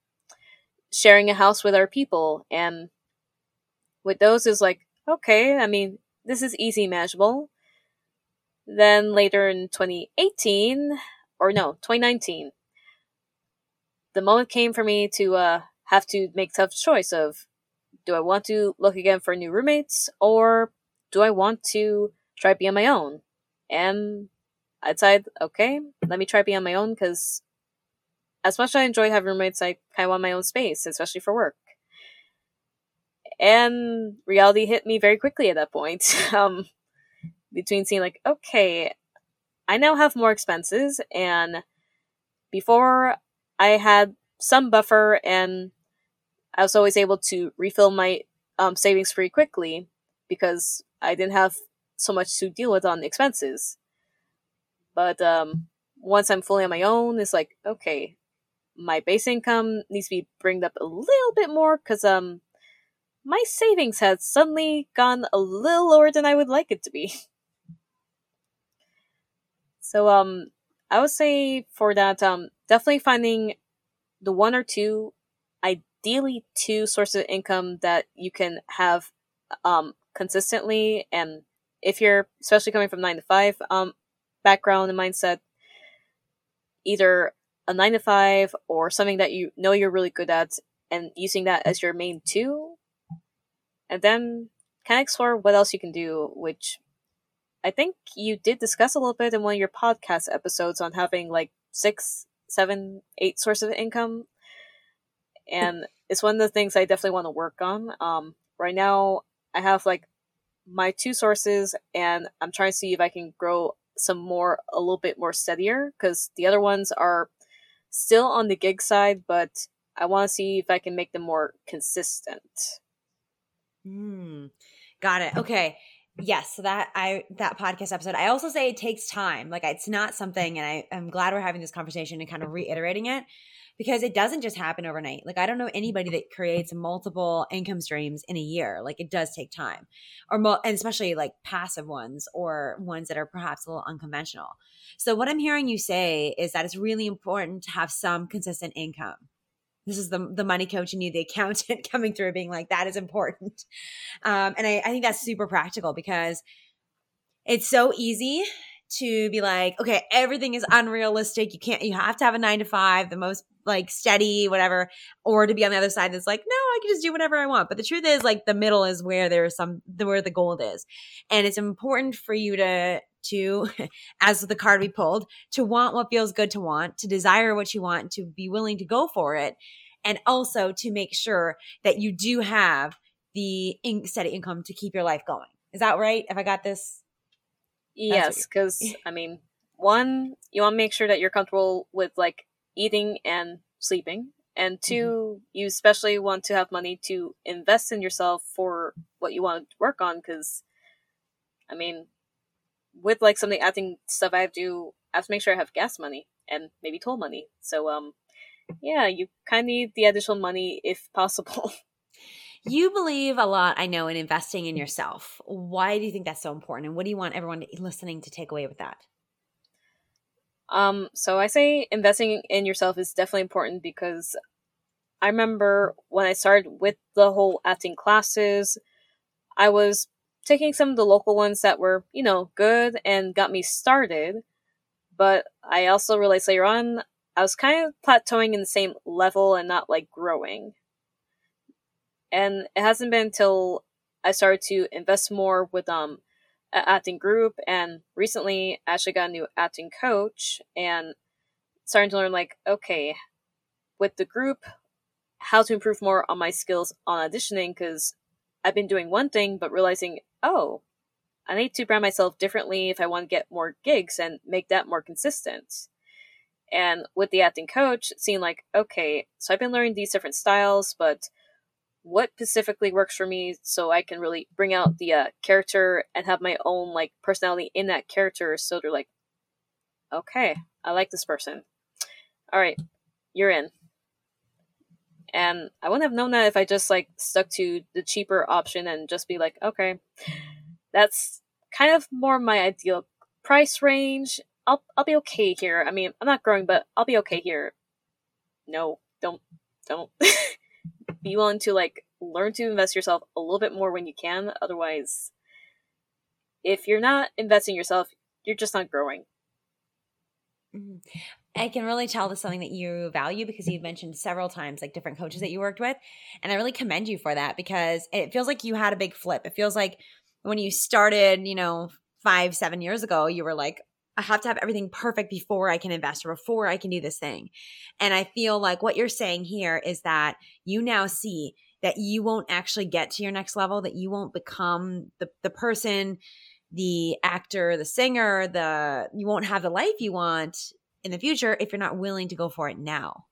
sharing a house with our people. And with those, is like, okay, I mean, this is easy manageable. Then later in 2018, or no, 2019, the moment came for me to uh, have to make tough choice of do I want to look again for new roommates or do I want to try be on my own? And I decided, okay, let me try be on my own because as much as I enjoy having roommates, I kind of want my own space, especially for work. And reality hit me very quickly at that point. um, between seeing like, okay, I now have more expenses, and before I had some buffer, and I was always able to refill my um, savings pretty quickly because I didn't have so much to deal with on expenses. But um, once I'm fully on my own, it's like, okay, my base income needs to be bringed up a little bit more because um, my savings has suddenly gone a little lower than I would like it to be. So um I would say for that um definitely finding the one or two ideally two sources of income that you can have um consistently and if you're especially coming from 9 to 5 um background and mindset either a 9 to 5 or something that you know you're really good at and using that as your main two and then kind of explore what else you can do which I think you did discuss a little bit in one of your podcast episodes on having like six, seven, eight sources of income. And it's one of the things I definitely want to work on. Um, right now, I have like my two sources, and I'm trying to see if I can grow some more, a little bit more steadier, because the other ones are still on the gig side, but I want to see if I can make them more consistent. Hmm. Got it. Okay yes so that i that podcast episode i also say it takes time like it's not something and I, i'm glad we're having this conversation and kind of reiterating it because it doesn't just happen overnight. Like i don't know anybody that creates multiple income streams in a year. Like it does take time. Or mo- and especially like passive ones or ones that are perhaps a little unconventional. So what i'm hearing you say is that it's really important to have some consistent income. This is the the money coach and you, the accountant coming through, being like, that is important. Um, and I, I think that's super practical because it's so easy to be like, okay, everything is unrealistic. You can't, you have to have a nine to five, the most like steady, whatever, or to be on the other side that's like, no, I can just do whatever I want. But the truth is, like, the middle is where there's some, where the gold is. And it's important for you to, to, as the card we pulled, to want what feels good to want, to desire what you want, to be willing to go for it, and also to make sure that you do have the in- steady income to keep your life going. Is that right? If I got this? Yes, because I mean, one, you want to make sure that you're comfortable with like eating and sleeping. And 2 mm-hmm. you especially want to have money to invest in yourself for what you want to work on. Because, I mean, with like some of the acting stuff I have to do, I have to make sure I have gas money and maybe toll money. So, um, yeah, you kind of need the additional money if possible. You believe a lot, I know, in investing in yourself. Why do you think that's so important? And what do you want everyone listening to take away with that? Um, so I say investing in yourself is definitely important because I remember when I started with the whole acting classes, I was taking some of the local ones that were, you know, good and got me started. But I also realized later on I was kind of plateauing in the same level and not like growing. And it hasn't been until I started to invest more with um acting group and recently actually got a new acting coach and starting to learn like okay with the group how to improve more on my skills on auditioning because I've been doing one thing but realizing oh I need to brand myself differently if I want to get more gigs and make that more consistent. And with the acting coach, seeing like, okay, so I've been learning these different styles, but what specifically works for me so I can really bring out the uh, character and have my own like personality in that character so they're like, okay, I like this person. All right, you're in. And I wouldn't have known that if I just like stuck to the cheaper option and just be like, okay, that's kind of more my ideal price range. I'll I'll be okay here. I mean, I'm not growing, but I'll be okay here. No, don't don't be willing to like learn to invest yourself a little bit more when you can. Otherwise, if you're not investing yourself, you're just not growing. Mm-hmm. I can really tell this is something that you value because you've mentioned several times like different coaches that you worked with. And I really commend you for that because it feels like you had a big flip. It feels like when you started, you know, five, seven years ago, you were like, I have to have everything perfect before I can invest or before I can do this thing. And I feel like what you're saying here is that you now see that you won't actually get to your next level, that you won't become the, the person, the actor, the singer, the you won't have the life you want in the future if you're not willing to go for it now.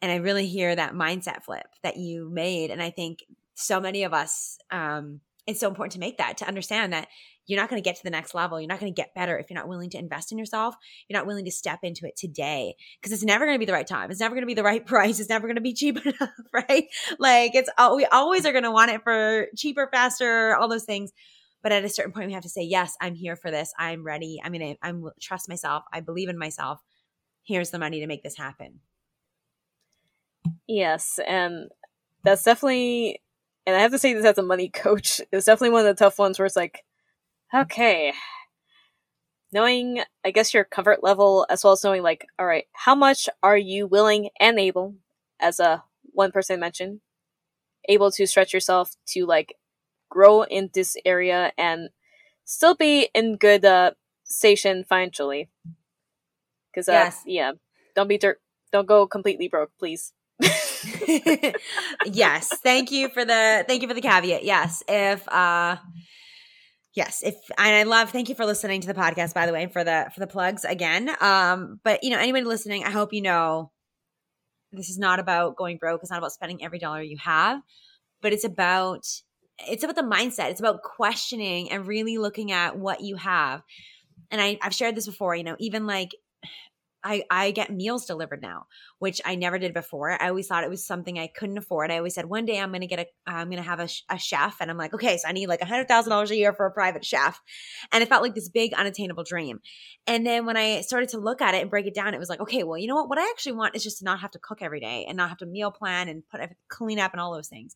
And I really hear that mindset flip that you made. And I think so many of us, um, it's so important to make that, to understand that you're not going to get to the next level. You're not going to get better if you're not willing to invest in yourself. You're not willing to step into it today because it's never going to be the right time. It's never going to be the right price. It's never going to be cheap enough, right? Like it's, we always are going to want it for cheaper, faster, all those things. But at a certain point, we have to say, yes, I'm here for this. I'm ready. I'm going to, I'm trust myself. I believe in myself. Here's the money to make this happen. Yes. And that's definitely, and I have to say this as a money coach, it's definitely one of the tough ones where it's like, okay, knowing, I guess, your comfort level, as well as knowing, like, all right, how much are you willing and able, as a one person mentioned, able to stretch yourself to like grow in this area and still be in good uh, station financially. Because uh, yes. yeah, don't be dirt, don't go completely broke, please. yes, thank you for the thank you for the caveat. Yes, if uh yes if and i love thank you for listening to the podcast by the way for the for the plugs again um but you know anybody listening i hope you know this is not about going broke it's not about spending every dollar you have but it's about it's about the mindset. It's about questioning and really looking at what you have. And I, I've shared this before, you know, even like I, I get meals delivered now, which I never did before. I always thought it was something I couldn't afford. I always said one day I'm to get a, I'm to have a, a chef. And I'm like, okay, so I need like a hundred thousand dollars a year for a private chef. And it felt like this big unattainable dream. And then when I started to look at it and break it down, it was like, okay, well, you know what? What I actually want is just to not have to cook every day and not have to meal plan and put clean up and all those things.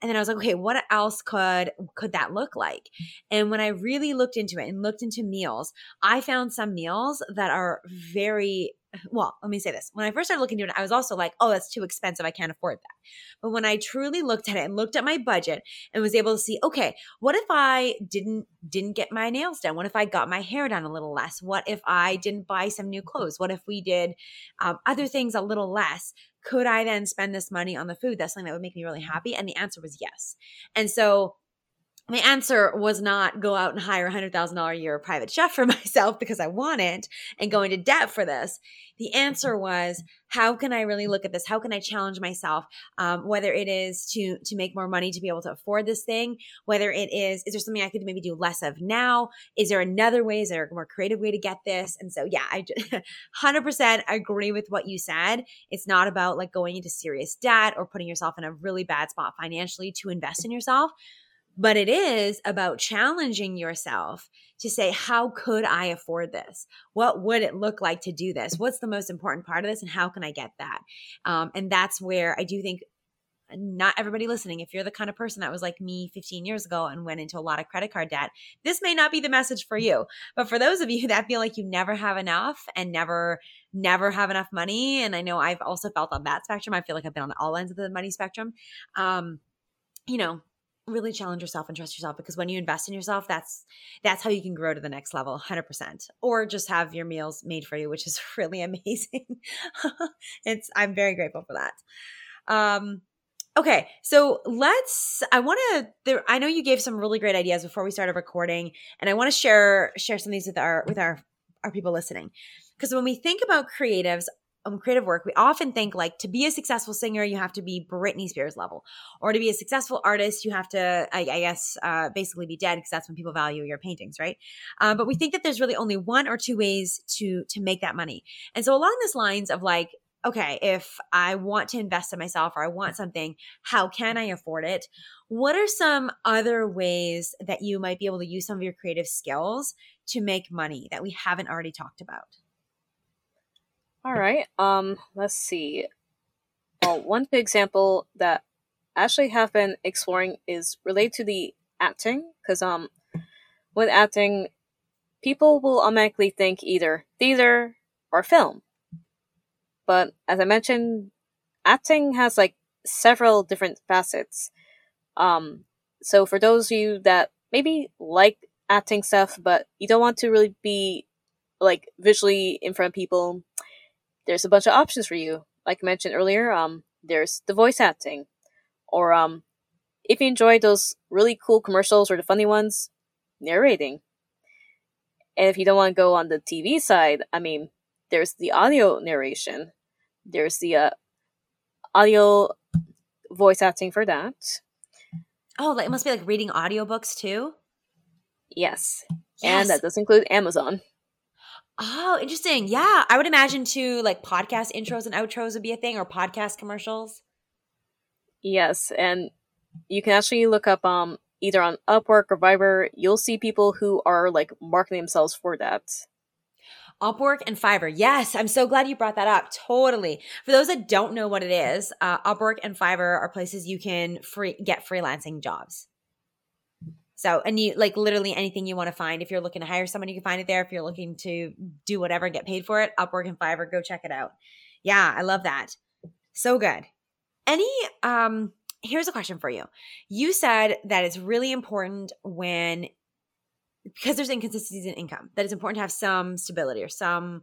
And then I was like, okay, what else could, could that look like? And when I really looked into it and looked into meals, I found some meals that are very well, let me say this. When I first started looking into it, I was also like, oh, that's too expensive. I can't afford that. But when I truly looked at it and looked at my budget and was able to see, okay, what if I didn't didn't get my nails done? What if I got my hair done a little less? What if I didn't buy some new clothes? What if we did um, other things a little less? Could I then spend this money on the food? That's something that would make me really happy. And the answer was yes. And so my answer was not go out and hire a hundred thousand dollar a year private chef for myself because I want it and go into debt for this. The answer was how can I really look at this? How can I challenge myself? Um, whether it is to to make more money to be able to afford this thing, whether it is is there something I could maybe do less of now? Is there another way? Is there a more creative way to get this? And so yeah, I hundred percent agree with what you said. It's not about like going into serious debt or putting yourself in a really bad spot financially to invest in yourself but it is about challenging yourself to say, how could I afford this? What would it look like to do this? What's the most important part of this? And how can I get that? Um, and that's where I do think not everybody listening, if you're the kind of person that was like me 15 years ago and went into a lot of credit card debt, this may not be the message for you. But for those of you that feel like you never have enough and never, never have enough money, and I know I've also felt on that spectrum, I feel like I've been on all ends of the money spectrum. Um, you know, really challenge yourself and trust yourself because when you invest in yourself that's that's how you can grow to the next level 100% or just have your meals made for you which is really amazing. It's i'm very grateful for that. Um okay so let's i want to i know you gave some really great ideas before we started recording and i want to share share some of these with our with our our people listening. Because when we think about creatives um, creative work, we often think like to be a successful singer, you have to be Britney Spears level, or to be a successful artist, you have to, I, I guess, uh, basically be dead because that's when people value your paintings, right? Uh, but we think that there's really only one or two ways to to make that money, and so along these lines of like okay, if I want to invest in myself or I want something, how can I afford it? What are some other ways that you might be able to use some of your creative skills to make money that we haven't already talked about? All right. Um, let's see. Well, one example that actually have been exploring is related to the acting, because um, with acting, people will automatically think either theater or film. But as I mentioned, acting has like several different facets. Um, so for those of you that maybe like acting stuff, but you don't want to really be like visually in front of people, there's a bunch of options for you. Like I mentioned earlier, um, there's the voice acting, or um, if you enjoy those really cool commercials or the funny ones, narrating. And if you don't want to go on the TV side, I mean, there's the audio narration. There's the uh, audio voice acting for that. Oh, like it must be like reading audiobooks too? Yes. yes. And that does include Amazon. Oh, interesting. Yeah. I would imagine too, like podcast intros and outros would be a thing or podcast commercials. Yes. And you can actually look up um either on Upwork or Fiverr. You'll see people who are like marketing themselves for that. Upwork and Fiverr. Yes, I'm so glad you brought that up. Totally. For those that don't know what it is, uh, Upwork and Fiverr are places you can free get freelancing jobs. So, and you like literally anything you want to find. If you're looking to hire someone, you can find it there. If you're looking to do whatever, and get paid for it, Upwork and Fiverr, go check it out. Yeah, I love that. So good. Any um here's a question for you. You said that it's really important when because there's inconsistencies in income that it's important to have some stability or some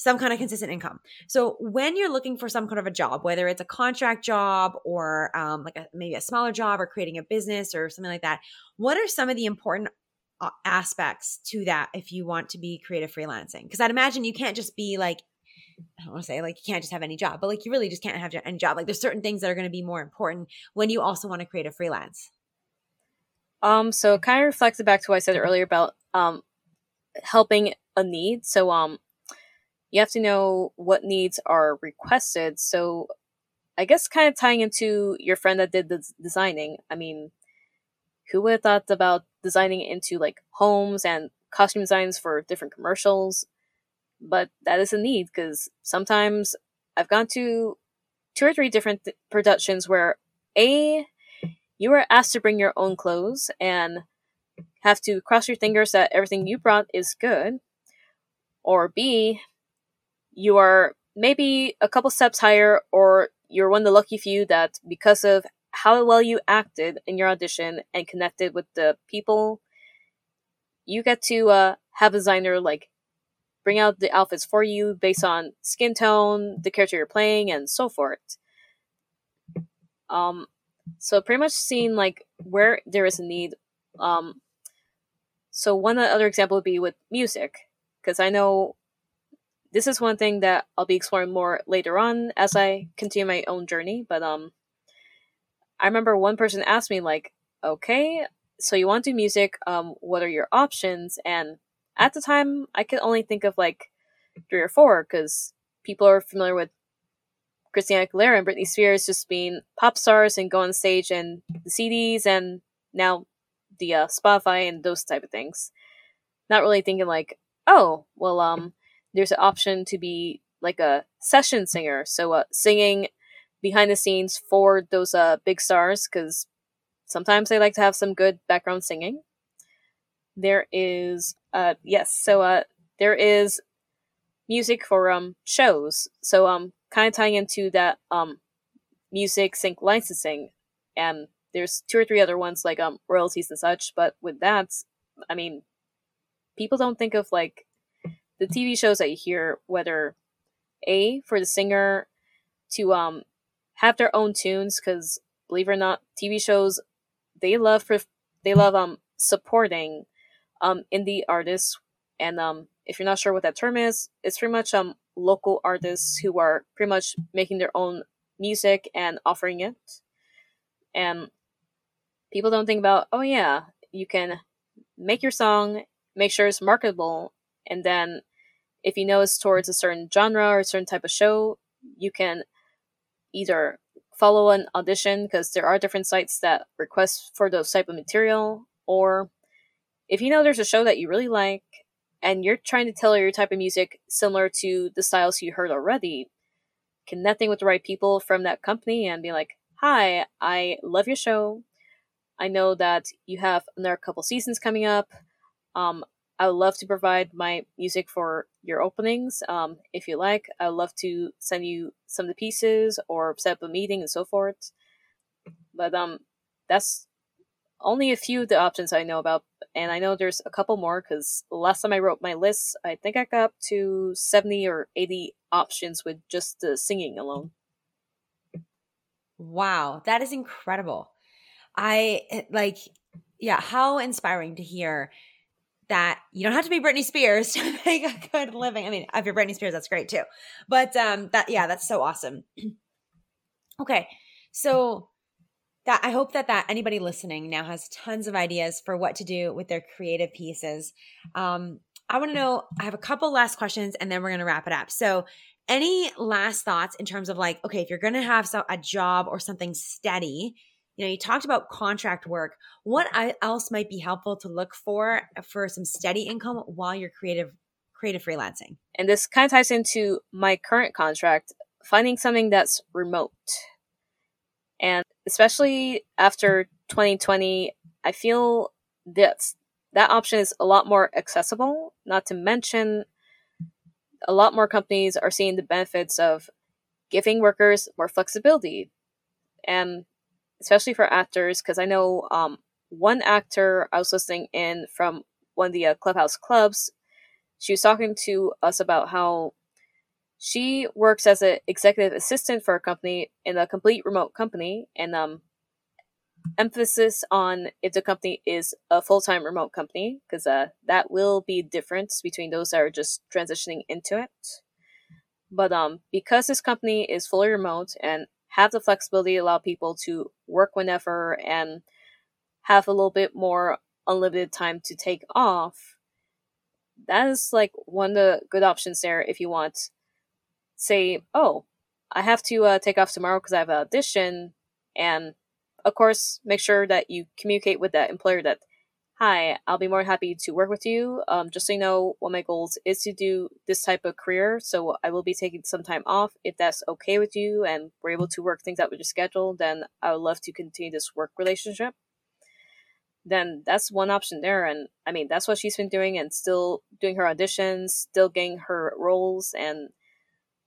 some kind of consistent income. So when you're looking for some kind of a job, whether it's a contract job or um, like a, maybe a smaller job or creating a business or something like that, what are some of the important uh, aspects to that if you want to be creative freelancing? Because I'd imagine you can't just be like, I don't want to say like you can't just have any job, but like you really just can't have any job. Like there's certain things that are going to be more important when you also want to create a freelance. Um, so kind of reflects back to what I said earlier about um helping a need. So um you have to know what needs are requested. So I guess kind of tying into your friend that did the designing. I mean, who would have thought about designing into like homes and costume designs for different commercials? But that is a need because sometimes I've gone to two or three different th- productions where a you are asked to bring your own clothes and have to cross your fingers that everything you brought is good, or b you are maybe a couple steps higher, or you're one of the lucky few that because of how well you acted in your audition and connected with the people, you get to uh, have a designer like bring out the outfits for you based on skin tone, the character you're playing, and so forth. Um, so pretty much seeing like where there is a need. Um, so one other example would be with music, because I know this is one thing that I'll be exploring more later on as I continue my own journey. But um, I remember one person asked me like, "Okay, so you want to do music? Um, what are your options?" And at the time, I could only think of like three or four because people are familiar with Christina Aguilera and Britney Spears just being pop stars and go on stage and the CDs and now the uh, Spotify and those type of things. Not really thinking like, oh, well, um, there's an option to be like a session singer, so uh, singing behind the scenes for those uh big stars because sometimes they like to have some good background singing. There is uh yes, so uh there is music for um shows. So um kind of tying into that um music sync licensing and there's two or three other ones like um royalties and such, but with that, I mean people don't think of like the TV shows that you hear, whether a for the singer to um have their own tunes, because believe it or not, TV shows they love for they love um supporting um indie artists, and um if you're not sure what that term is, it's pretty much um local artists who are pretty much making their own music and offering it, and people don't think about oh yeah you can make your song make sure it's marketable and then if you know it's towards a certain genre or a certain type of show, you can either follow an audition because there are different sites that request for those type of material or if you know there's a show that you really like and you're trying to tailor your type of music similar to the styles you heard already connecting with the right people from that company and be like hi i love your show. I know that you have another couple seasons coming up. Um, I would love to provide my music for your openings. Um, if you like, I would love to send you some of the pieces or set up a meeting and so forth. But um, that's only a few of the options I know about, and I know there's a couple more because last time I wrote my list, I think I got up to seventy or eighty options with just the singing alone. Wow, that is incredible. I eh, like, yeah, how inspiring to hear that you don't have to be Britney Spears to make a good living. I mean, if you're Britney Spears, that's great too. But um that yeah, that's so awesome. okay. So that I hope that that anybody listening now has tons of ideas for what to do with their creative pieces. Um I want to know I have a couple last questions and then we're going to wrap it up. So any last thoughts in terms of like okay, if you're going to have a job or something steady, you know you talked about contract work. What else might be helpful to look for for some steady income while you're creative creative freelancing? And this kind of ties into my current contract finding something that's remote. And especially after 2020 i feel that that option is a lot more accessible not to mention a lot more companies are seeing the benefits of giving workers more flexibility. And especially for actors, because I know um, one actor I was listening in from one of the uh, Clubhouse clubs. She was talking to us about how she works as an executive assistant for a company in a complete remote company, and um, emphasis on if the company is a full time remote company, because uh, that will be difference between those that are just transitioning into it. But um, because this company is fully remote and have the flexibility allow people to work whenever and have a little bit more unlimited time to take off that is like one of the good options there if you want. Say oh i have to uh, take off tomorrow because i have an audition and of course make sure that you communicate with that employer that hi, I'll be more happy to work with you. Um, just so you know, one of my goals is to do this type of career. So I will be taking some time off. If that's okay with you and we're able to work things out with your schedule, then I would love to continue this work relationship. Then that's one option there. And I mean, that's what she's been doing and still doing her auditions, still getting her roles. And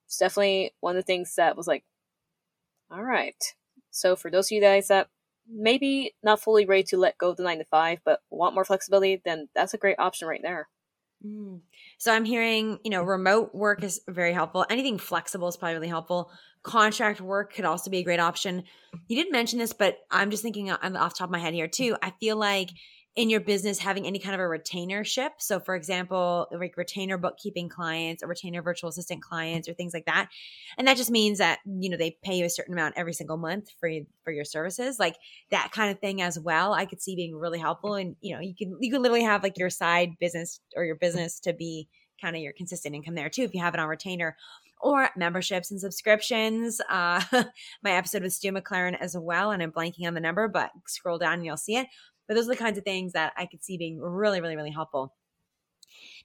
it's definitely one of the things that was like, all right. So for those of you guys that maybe not fully ready to let go of the nine to five, but want more flexibility, then that's a great option right there. Mm. So I'm hearing, you know, remote work is very helpful. Anything flexible is probably really helpful. Contract work could also be a great option. You didn't mention this, but I'm just thinking off the top of my head here too. I feel like in your business having any kind of a retainership. So, for example, like retainer bookkeeping clients or retainer virtual assistant clients or things like that. And that just means that, you know, they pay you a certain amount every single month for, for your services. Like that kind of thing as well, I could see being really helpful. And, you know, you can, you can literally have like your side business or your business to be kind of your consistent income there too if you have it on retainer or memberships and subscriptions. Uh, my episode with Stu McLaren as well, and I'm blanking on the number, but scroll down and you'll see it. But those are the kinds of things that I could see being really, really, really helpful.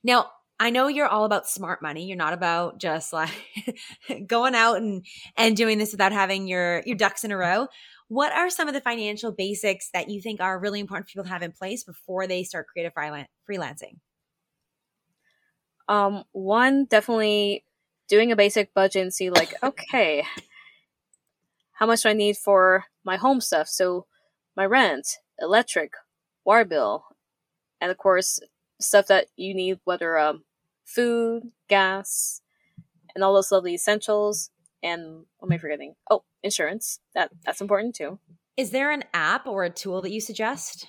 Now, I know you're all about smart money. You're not about just like going out and and doing this without having your your ducks in a row. What are some of the financial basics that you think are really important for people to have in place before they start creative freelancing? Um, one definitely doing a basic budget and see like, okay, how much do I need for my home stuff? So my rent, electric, water bill, and of course stuff that you need, whether um, food, gas, and all those lovely essentials. And what am I forgetting? Oh, insurance. That that's important too. Is there an app or a tool that you suggest?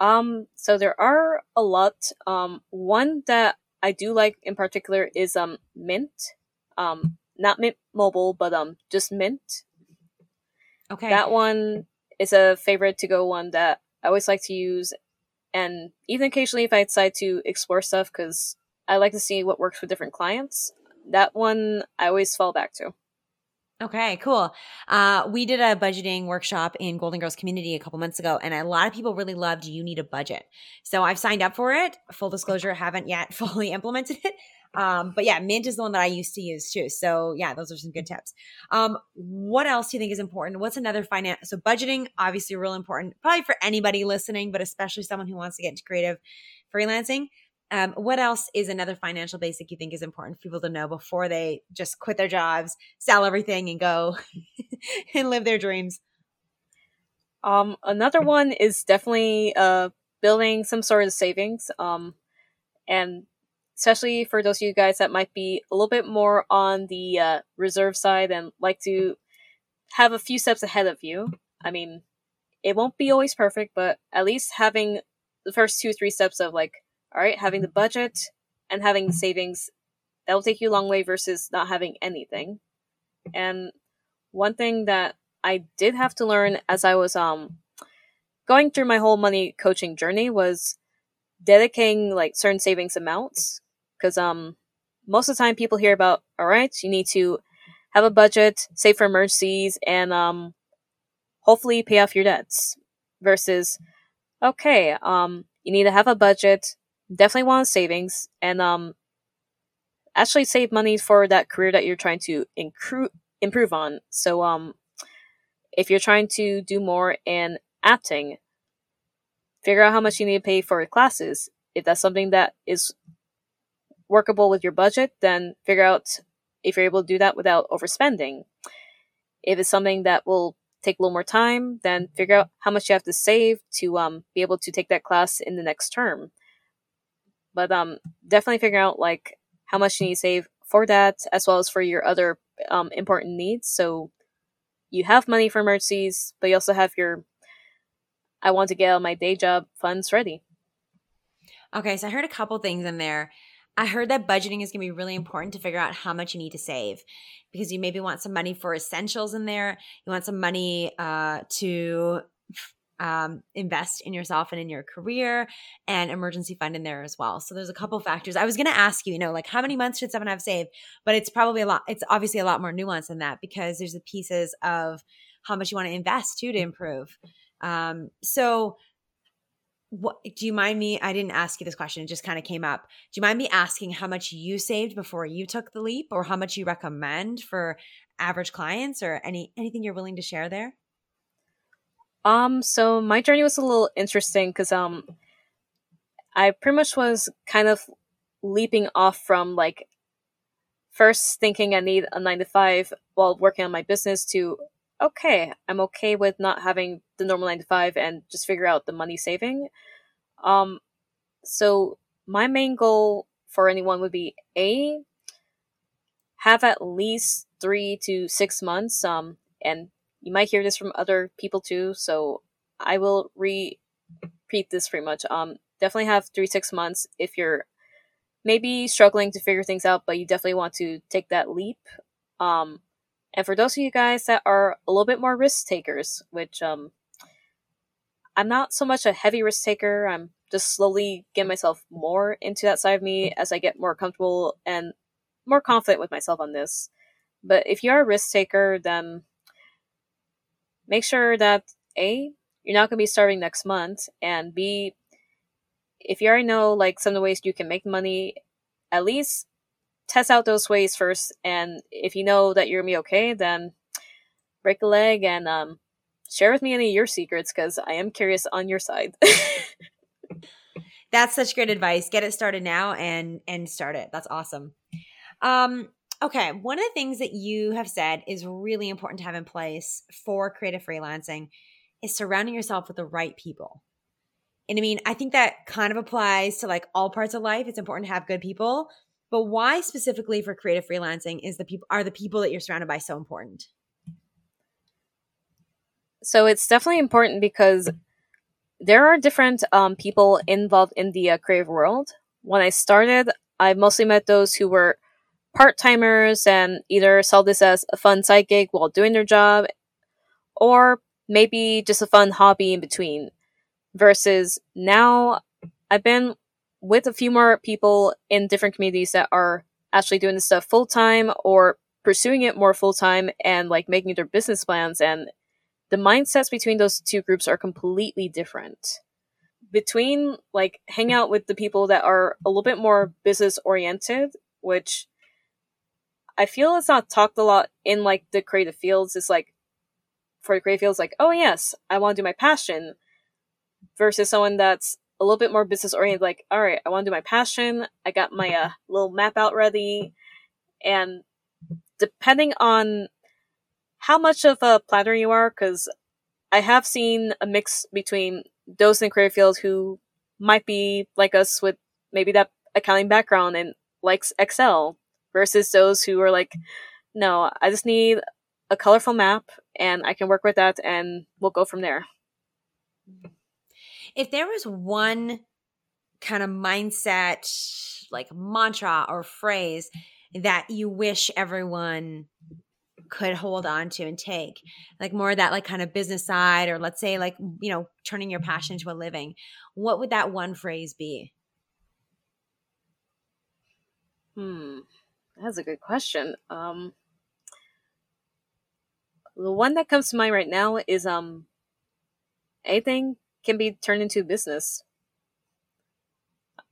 Um, so there are a lot. Um, one that I do like in particular is um Mint. Um, not Mint Mobile, but um just Mint. Okay. That one is a favorite to go one that I always like to use, and even occasionally if I decide to explore stuff because I like to see what works with different clients. that one I always fall back to. Okay, cool. Uh, we did a budgeting workshop in Golden Girls community a couple months ago, and a lot of people really loved You Need a Budget. So I've signed up for it. Full disclosure, haven't yet fully implemented it. Um, but yeah, Mint is the one that I used to use too. So yeah, those are some good tips. Um, what else do you think is important? What's another finance? So budgeting, obviously, real important, probably for anybody listening, but especially someone who wants to get into creative freelancing. Um, what else is another financial basic you think is important for people to know before they just quit their jobs, sell everything, and go and live their dreams? Um, another one is definitely uh, building some sort of savings. Um, and especially for those of you guys that might be a little bit more on the uh, reserve side and like to have a few steps ahead of you. I mean, it won't be always perfect, but at least having the first two, three steps of like, all right, having the budget and having the savings, that will take you a long way versus not having anything. And one thing that I did have to learn as I was um going through my whole money coaching journey was dedicating like certain savings amounts because um most of the time people hear about all right you need to have a budget save for emergencies and um hopefully pay off your debts versus okay um you need to have a budget definitely want savings and um actually save money for that career that you're trying to incru- improve on. So um if you're trying to do more in acting figure out how much you need to pay for classes. If that's something that is workable with your budget then figure out if you're able to do that without overspending. If it's something that will take a little more time then figure out how much you have to save to um, be able to take that class in the next term. But um definitely figure out like how much you need to save for that as well as for your other um, important needs. So you have money for emergencies but you also have your i want to get out my day job funds ready. Okay so i heard a couple things in there i heard that budgeting is going to be really important to figure out how much you need to save because you maybe want some money for essentials in there you want some money uh, to um, invest in yourself and in your career and emergency fund in there as well. So there's a couple factors. I was going to ask you, you know, like how many months should someone have saved? But it's probably a lot. It's obviously a lot more nuanced than that because there's the pieces of how much you want to invest too to improve. Um, so what do you mind me? I didn't ask you this question; it just kind of came up. Do you mind me asking how much you saved before you took the leap, or how much you recommend for average clients, or any anything you're willing to share there? Um, so my journey was a little interesting because um, I pretty much was kind of leaping off from like first thinking I need a nine to five while working on my business to okay, I'm okay with not having the normal nine to five and just figure out the money saving. Um, so my main goal for anyone would be a have at least three to six months um and you might hear this from other people too, so I will re- repeat this pretty much. Um, definitely have three six months if you're maybe struggling to figure things out, but you definitely want to take that leap. Um, and for those of you guys that are a little bit more risk takers, which um, I'm not so much a heavy risk taker. I'm just slowly getting myself more into that side of me as I get more comfortable and more confident with myself on this. But if you are a risk taker, then make sure that A, you're not going to be starving next month, and B, if you already know like some of the ways you can make money, at least test out those ways first. And if you know that you're gonna be okay, then break a leg and um, share with me any of your secrets because I am curious on your side. That's such great advice. Get it started now and and start it. That's awesome. Um, Okay, one of the things that you have said is really important to have in place for creative freelancing is surrounding yourself with the right people. And I mean, I think that kind of applies to like all parts of life. It's important to have good people, but why specifically for creative freelancing is the people are the people that you're surrounded by so important? So it's definitely important because there are different um, people involved in the uh, creative world. When I started, I mostly met those who were part timers and either saw this as a fun side gig while doing their job, or maybe just a fun hobby in between. Versus now, I've been with a few more people in different communities that are actually doing this stuff full time or pursuing it more full time and like making their business plans and the mindsets between those two groups are completely different. Between like hang out with the people that are a little bit more business oriented, which I feel it's not talked a lot in like the creative fields. It's like for the creative fields, like, oh yes, I want to do my passion versus someone that's a little bit more business oriented, like, all right, I want to do my passion. I got my uh, little map out ready. And depending on how much of a planner you are, because I have seen a mix between those in creative fields who might be like us with maybe that accounting background and likes Excel versus those who are like, no, I just need a colorful map and I can work with that and we'll go from there. If there was one kind of mindset, like mantra or phrase that you wish everyone could hold on to and take like more of that like kind of business side or let's say like you know turning your passion into a living what would that one phrase be? Hmm that's a good question. Um the one that comes to mind right now is um anything can be turned into business.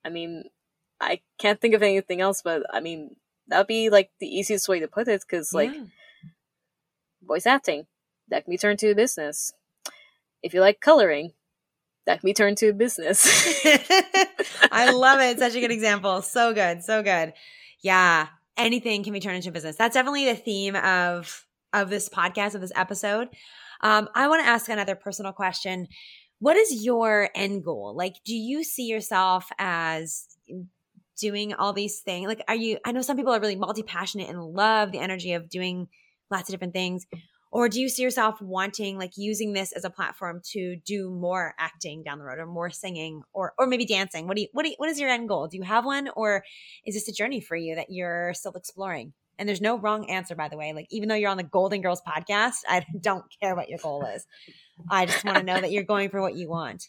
I mean, I can't think of anything else, but I mean, that'd be like the easiest way to put it because, like, yeah. voice acting, that can be turned to a business. If you like coloring, that can be turned to a business. I love it. Such a good example. So good. So good. Yeah. Anything can be turned into a business. That's definitely the theme of of this podcast, of this episode. Um, I want to ask another personal question. What is your end goal? Like, do you see yourself as doing all these things? Like, are you, I know some people are really multi passionate and love the energy of doing lots of different things. Or do you see yourself wanting, like, using this as a platform to do more acting down the road or more singing or, or maybe dancing? What do you, what do you, what is your end goal? Do you have one or is this a journey for you that you're still exploring? And there's no wrong answer, by the way. Like, even though you're on the Golden Girls podcast, I don't care what your goal is. I just want to know that you're going for what you want.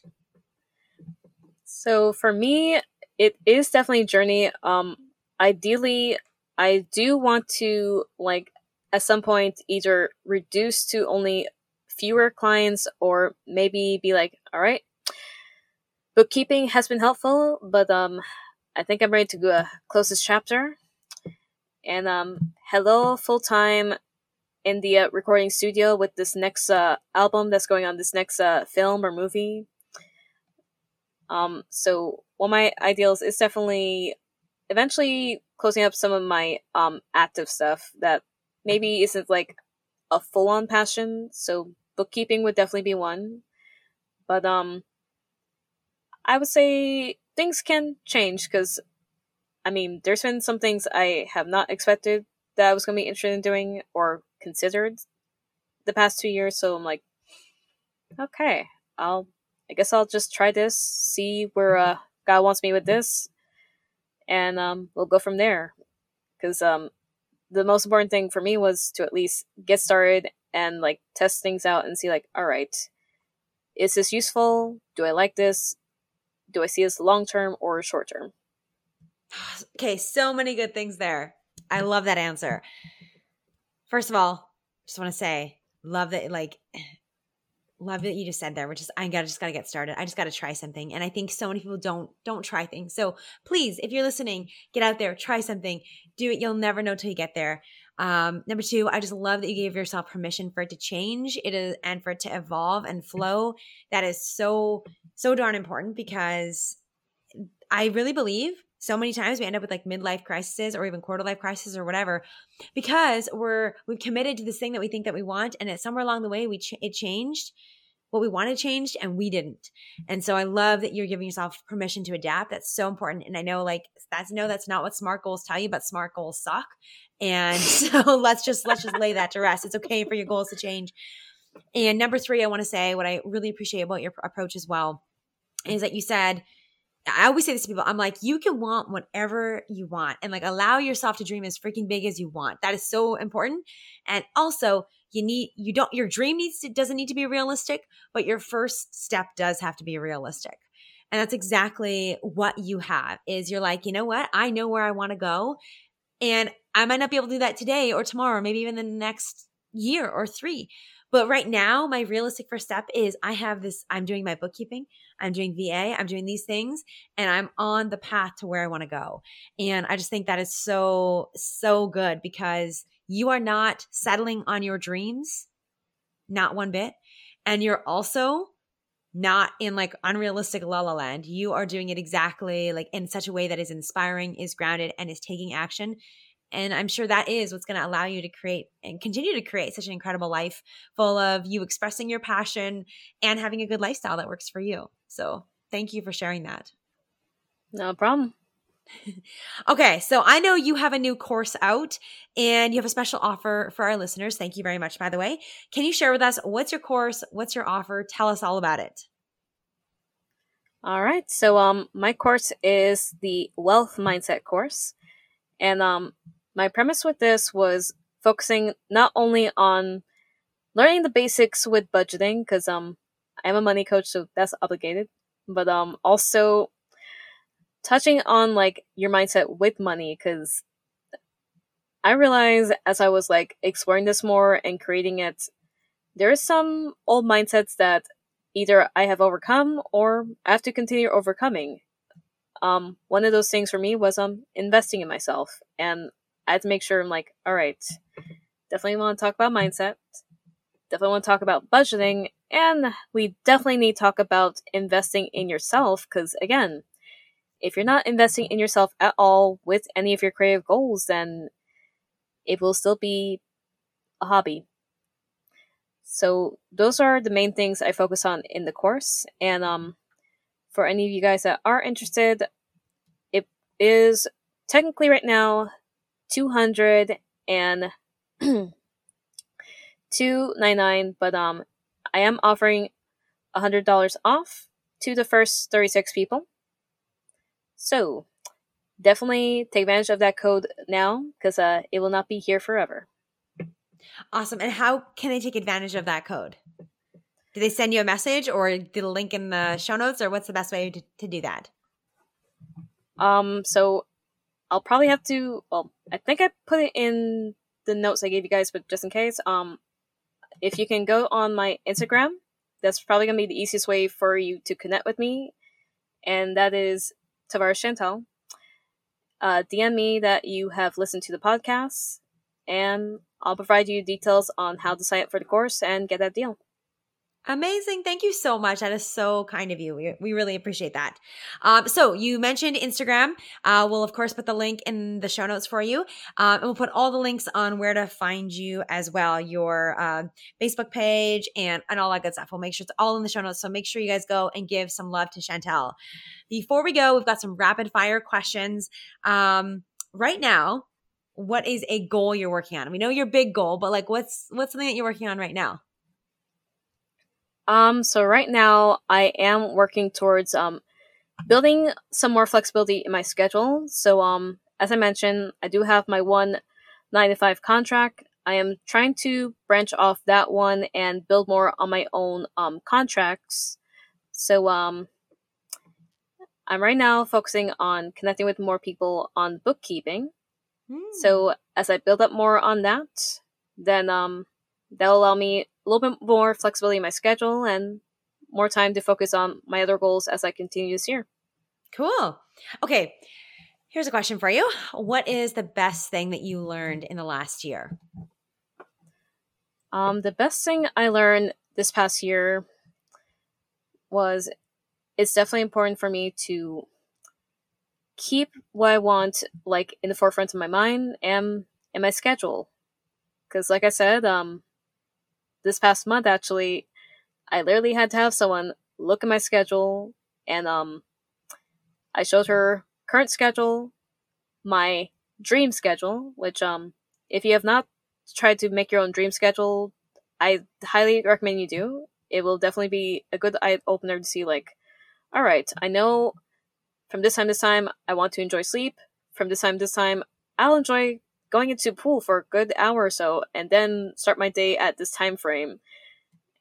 So for me, it is definitely a journey. Um, ideally, I do want to like at some point either reduce to only fewer clients or maybe be like, all right, bookkeeping has been helpful, but um, I think I'm ready to go a closest chapter and um, hello full time in the uh, recording studio with this next uh, album that's going on this next uh, film or movie. Um, so one of my ideals is definitely eventually closing up some of my um, active stuff that maybe isn't like a full on passion. So bookkeeping would definitely be one, but um, I would say things can change because I mean, there's been some things I have not expected that I was going to be interested in doing or considered the past two years. So I'm like, okay, I'll, I guess I'll just try this, see where uh, God wants me with this, and um, we'll go from there. Because um, the most important thing for me was to at least get started and like test things out and see like, all right, is this useful? Do I like this? Do I see this long term or short term? Okay, so many good things there. I love that answer. First of all, just want to say, love that like love that you just said there, which is I gotta just gotta get started. I just gotta try something. And I think so many people don't don't try things. So please, if you're listening, get out there, try something, do it. You'll never know till you get there. Um, number two, I just love that you gave yourself permission for it to change. It is and for it to evolve and flow. That is so, so darn important because I really believe so many times we end up with like midlife crises or even quarter life crises or whatever because we're we've committed to this thing that we think that we want and at somewhere along the way we ch- it changed what we wanted changed and we didn't. And so i love that you're giving yourself permission to adapt. That's so important. And i know like that's no that's not what smart goals tell you but smart goals suck. And so let's just let's just lay that to rest. It's okay for your goals to change. And number three i want to say what i really appreciate about your approach as well is that you said I always say this to people. I'm like, you can want whatever you want and like allow yourself to dream as freaking big as you want. That is so important. And also, you need you don't your dream needs to doesn't need to be realistic, but your first step does have to be realistic. And that's exactly what you have. Is you're like, you know what? I know where I want to go And I might not be able to do that today or tomorrow, or maybe even the next year or three. But right now, my realistic first step is I have this, I'm doing my bookkeeping, I'm doing VA, I'm doing these things, and I'm on the path to where I want to go. And I just think that is so, so good because you are not settling on your dreams, not one bit. And you're also not in like unrealistic la la land. You are doing it exactly like in such a way that is inspiring, is grounded, and is taking action. And I'm sure that is what's going to allow you to create and continue to create such an incredible life full of you expressing your passion and having a good lifestyle that works for you. So thank you for sharing that. No problem. okay, so I know you have a new course out and you have a special offer for our listeners. Thank you very much, by the way. Can you share with us what's your course? What's your offer? Tell us all about it. All right. So um my course is the wealth mindset course. And um my premise with this was focusing not only on learning the basics with budgeting cuz um I'm a money coach so that's obligated, but um also touching on like your mindset with money cuz I realized as I was like exploring this more and creating it there are some old mindsets that either I have overcome or I have to continue overcoming. Um, one of those things for me was um investing in myself, and I had to make sure I'm like, all right, definitely want to talk about mindset, definitely want to talk about budgeting, and we definitely need to talk about investing in yourself because again, if you're not investing in yourself at all with any of your creative goals, then it will still be a hobby so those are the main things I focus on in the course. And um, for any of you guys that are interested, it is technically right now two hundred and two ninety nine, but um, I am offering a hundred dollars off to the first thirty six people. So definitely take advantage of that code now because uh, it will not be here forever. Awesome. And how can they take advantage of that code? Do they send you a message or the link in the show notes, or what's the best way to, to do that? Um, so I'll probably have to. Well, I think I put it in the notes I gave you guys, but just in case, um, if you can go on my Instagram, that's probably gonna be the easiest way for you to connect with me, and that is Tavares Chantel. Uh, DM me that you have listened to the podcast, and I'll provide you details on how to sign up for the course and get that deal. Amazing. Thank you so much. That is so kind of you. We, we really appreciate that. Um, so you mentioned Instagram. Uh, we'll of course put the link in the show notes for you. Um, and we'll put all the links on where to find you as well, your uh, Facebook page and, and all that good stuff. We'll make sure it's all in the show notes. So make sure you guys go and give some love to Chantel. Before we go, we've got some rapid fire questions. Um, right now, what is a goal you're working on? We know your big goal, but like what's what's something that you're working on right now? Um so right now I am working towards um building some more flexibility in my schedule. So um as I mentioned, I do have my one 9 to 5 contract. I am trying to branch off that one and build more on my own um contracts. So um I'm right now focusing on connecting with more people on bookkeeping Mm. So as I build up more on that, then um, that'll allow me a little bit more flexibility in my schedule and more time to focus on my other goals as I continue this year. Cool. Okay. Here's a question for you. What is the best thing that you learned in the last year? Um, the best thing I learned this past year was it's definitely important for me to keep what I want like in the forefront of my mind and in my schedule. Because, like I said, um, this past month actually, I literally had to have someone look at my schedule and um, I showed her current schedule, my dream schedule, which um, if you have not tried to make your own dream schedule, I highly recommend you do. It will definitely be a good eye opener to see like, all right, I know from this time to this time, I want to enjoy sleep. From this time to this time, I'll enjoy going into pool for a good hour or so, and then start my day at this time frame.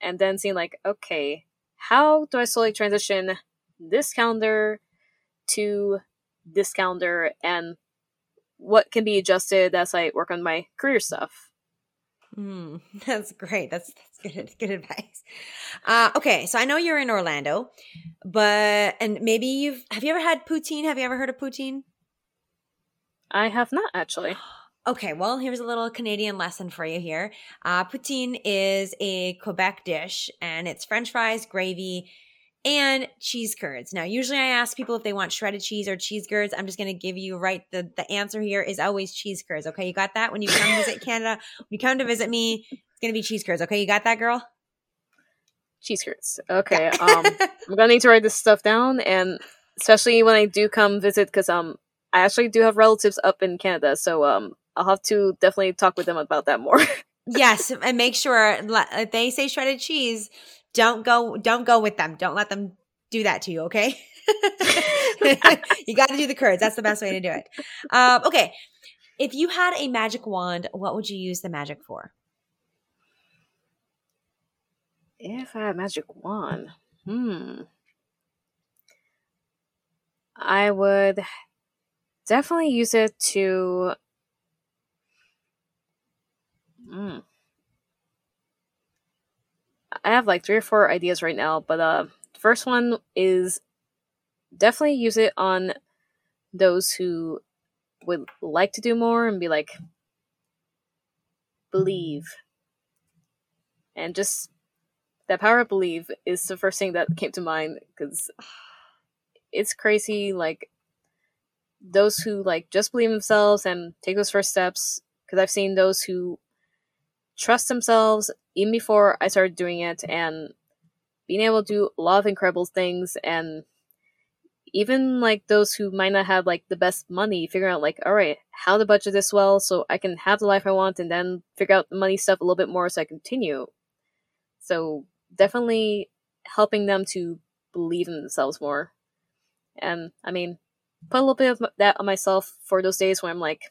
And then seeing like, okay, how do I slowly transition this calendar to this calendar and what can be adjusted as I work on my career stuff. Mm, that's great. That's that's good good advice. Uh, okay, so I know you're in Orlando, but and maybe you've have you ever had poutine? Have you ever heard of poutine? I have not actually. Okay, well, here's a little Canadian lesson for you here. Uh, poutine is a Quebec dish, and it's French fries, gravy, and cheese curds. Now, usually I ask people if they want shredded cheese or cheese curds. I'm just going to give you right the the answer here is always cheese curds. Okay, you got that? When you come visit Canada, when you come to visit me, it's going to be cheese curds. Okay, you got that, girl? Cheese curds. Okay. um, I'm gonna need to write this stuff down, and especially when I do come visit, because um, I actually do have relatives up in Canada, so um, I'll have to definitely talk with them about that more. yes, and make sure if they say shredded cheese, don't go don't go with them. Don't let them do that to you, okay? you got to do the curds. That's the best way to do it. Um, okay. If you had a magic wand, what would you use the magic for? If I had a magic wand, hmm. I would definitely use it to Mm. I have like three or four ideas right now, but uh, the first one is definitely use it on those who would like to do more and be like, believe. And just that power of believe is the first thing that came to mind because it's crazy. Like, those who like just believe themselves and take those first steps, because I've seen those who trust themselves even before I started doing it and being able to do a lot of incredible things and even like those who might not have like the best money figuring out like all right how to budget this well so i can have the life i want and then figure out the money stuff a little bit more so i continue. So definitely helping them to believe in themselves more. And i mean put a little bit of that on myself for those days where i'm like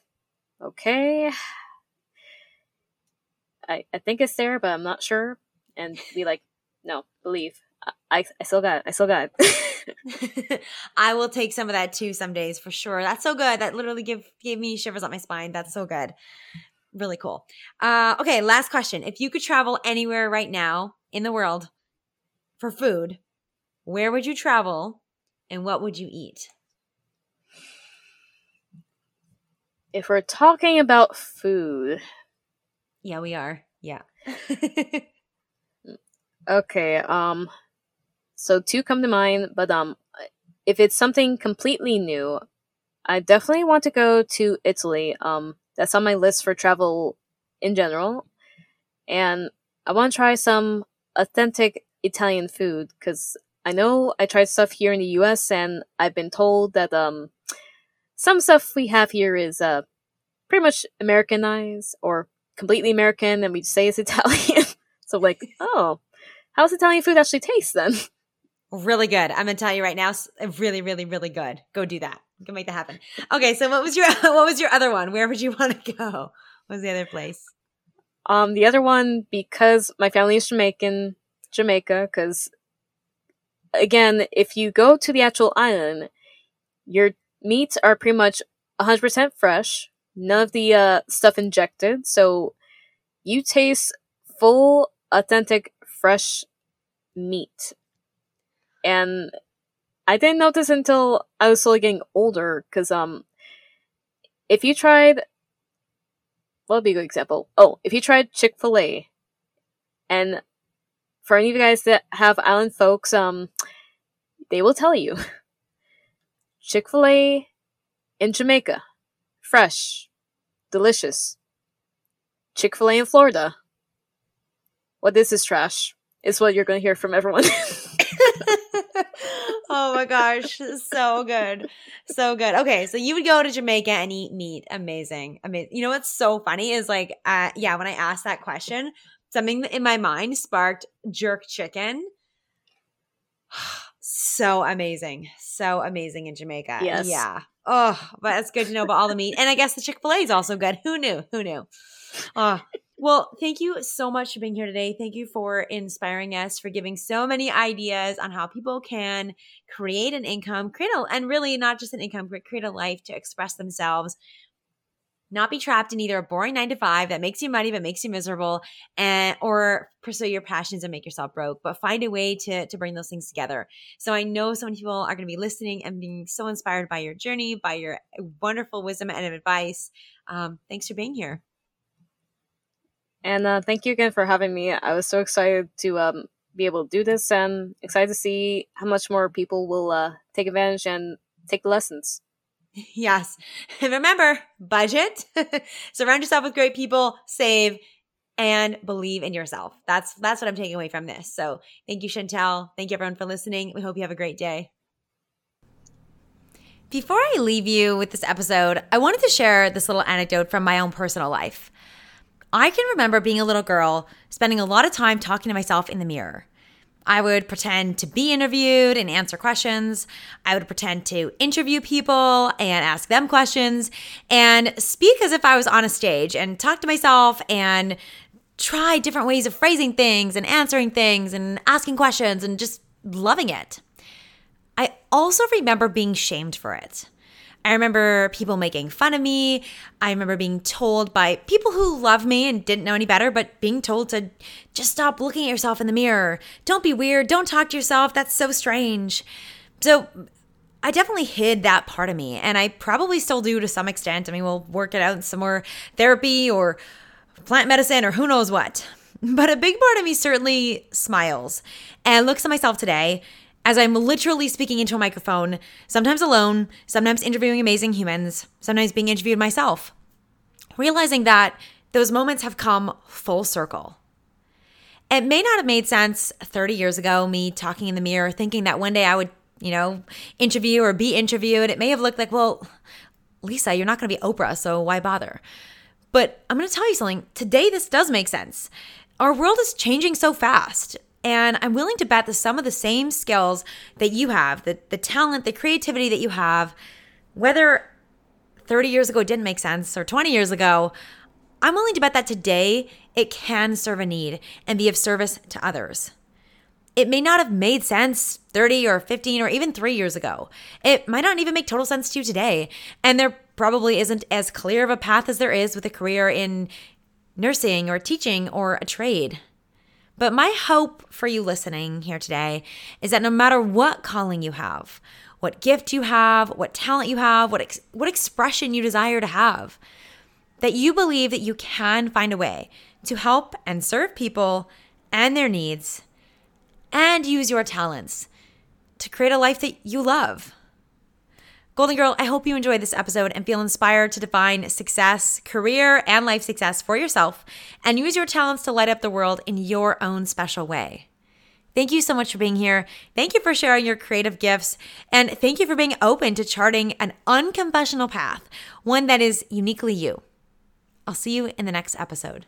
okay I, I think it's there, but I'm not sure. And be like, no, believe. I, I still got it. I still got it. I will take some of that too some days for sure. That's so good. That literally give gave me shivers up my spine. That's so good. Really cool. Uh, okay, last question. If you could travel anywhere right now in the world for food, where would you travel and what would you eat? If we're talking about food, yeah, we are. Yeah. okay. Um. So two come to mind, but um, if it's something completely new, I definitely want to go to Italy. Um, that's on my list for travel in general, and I want to try some authentic Italian food because I know I tried stuff here in the U.S. and I've been told that um, some stuff we have here is uh pretty much Americanized or completely American and we say it's Italian. so like, oh, how's Italian food actually taste then? Really good. I'm gonna tell you right now, really, really, really good. Go do that. You can make that happen. Okay, so what was your what was your other one? Where would you want to go? What was the other place? Um, the other one because my family is Jamaican, Jamaica. Because again, if you go to the actual island, your meats are pretty much 100% fresh none of the uh, stuff injected. So you taste full, authentic, fresh meat. And I didn't notice until I was slowly getting older, because um, if you tried, what would be a good example? Oh, if you tried Chick Fil A, and for any of you guys that have island folks, um, they will tell you Chick Fil A in Jamaica, fresh, delicious. Chick fil A in Florida. What this is trash? Is what you're going to hear from everyone. oh my gosh, so good. So good. Okay, so you would go to Jamaica and eat meat. Amazing. Amazing. You know what's so funny is like uh yeah, when I asked that question, something in my mind sparked jerk chicken. so amazing. So amazing in Jamaica. Yes. Yeah. Oh, but it's good to know about all the meat. And I guess the Chick fil A is also good. Who knew? Who knew? Oh, well, thank you so much for being here today. Thank you for inspiring us, for giving so many ideas on how people can create an income, create a, and really not just an income, but create a life to express themselves not be trapped in either a boring nine to five that makes you money but makes you miserable and or pursue your passions and make yourself broke but find a way to to bring those things together. So i know so many people are going to be listening and being so inspired by your journey by your wonderful wisdom and advice. Um, thanks for being here. And uh, thank you again for having me. I was so excited to um, be able to do this and excited to see how much more people will uh, take advantage and take the lessons Yes. And remember, budget, surround yourself with great people, save, and believe in yourself. That's that's what I'm taking away from this. So thank you, Chantel. Thank you everyone for listening. We hope you have a great day. Before I leave you with this episode, I wanted to share this little anecdote from my own personal life. I can remember being a little girl, spending a lot of time talking to myself in the mirror. I would pretend to be interviewed and answer questions. I would pretend to interview people and ask them questions and speak as if I was on a stage and talk to myself and try different ways of phrasing things and answering things and asking questions and just loving it. I also remember being shamed for it. I remember people making fun of me. I remember being told by people who love me and didn't know any better, but being told to just stop looking at yourself in the mirror. Don't be weird. Don't talk to yourself. That's so strange. So I definitely hid that part of me, and I probably still do to some extent. I mean, we'll work it out in some more therapy or plant medicine or who knows what. But a big part of me certainly smiles and looks at myself today as I'm literally speaking into a microphone, sometimes alone, sometimes interviewing amazing humans, sometimes being interviewed myself, realizing that those moments have come full circle. It may not have made sense 30 years ago, me talking in the mirror, thinking that one day I would, you know, interview or be interviewed. It may have looked like, well, Lisa, you're not going to be Oprah, so why bother? But I'm going to tell you something. Today, this does make sense. Our world is changing so fast. And I'm willing to bet that some of the same skills that you have, the, the talent, the creativity that you have, whether 30 years ago didn't make sense or 20 years ago, I'm willing to bet that today it can serve a need and be of service to others. It may not have made sense 30 or 15 or even three years ago. It might not even make total sense to you today. And there probably isn't as clear of a path as there is with a career in nursing or teaching or a trade. But my hope for you listening here today is that no matter what calling you have, what gift you have, what talent you have, what ex- what expression you desire to have, that you believe that you can find a way to help and serve people and their needs and use your talents to create a life that you love. Golden Girl, I hope you enjoyed this episode and feel inspired to define success, career, and life success for yourself and use your talents to light up the world in your own special way. Thank you so much for being here. Thank you for sharing your creative gifts. And thank you for being open to charting an unconventional path, one that is uniquely you. I'll see you in the next episode.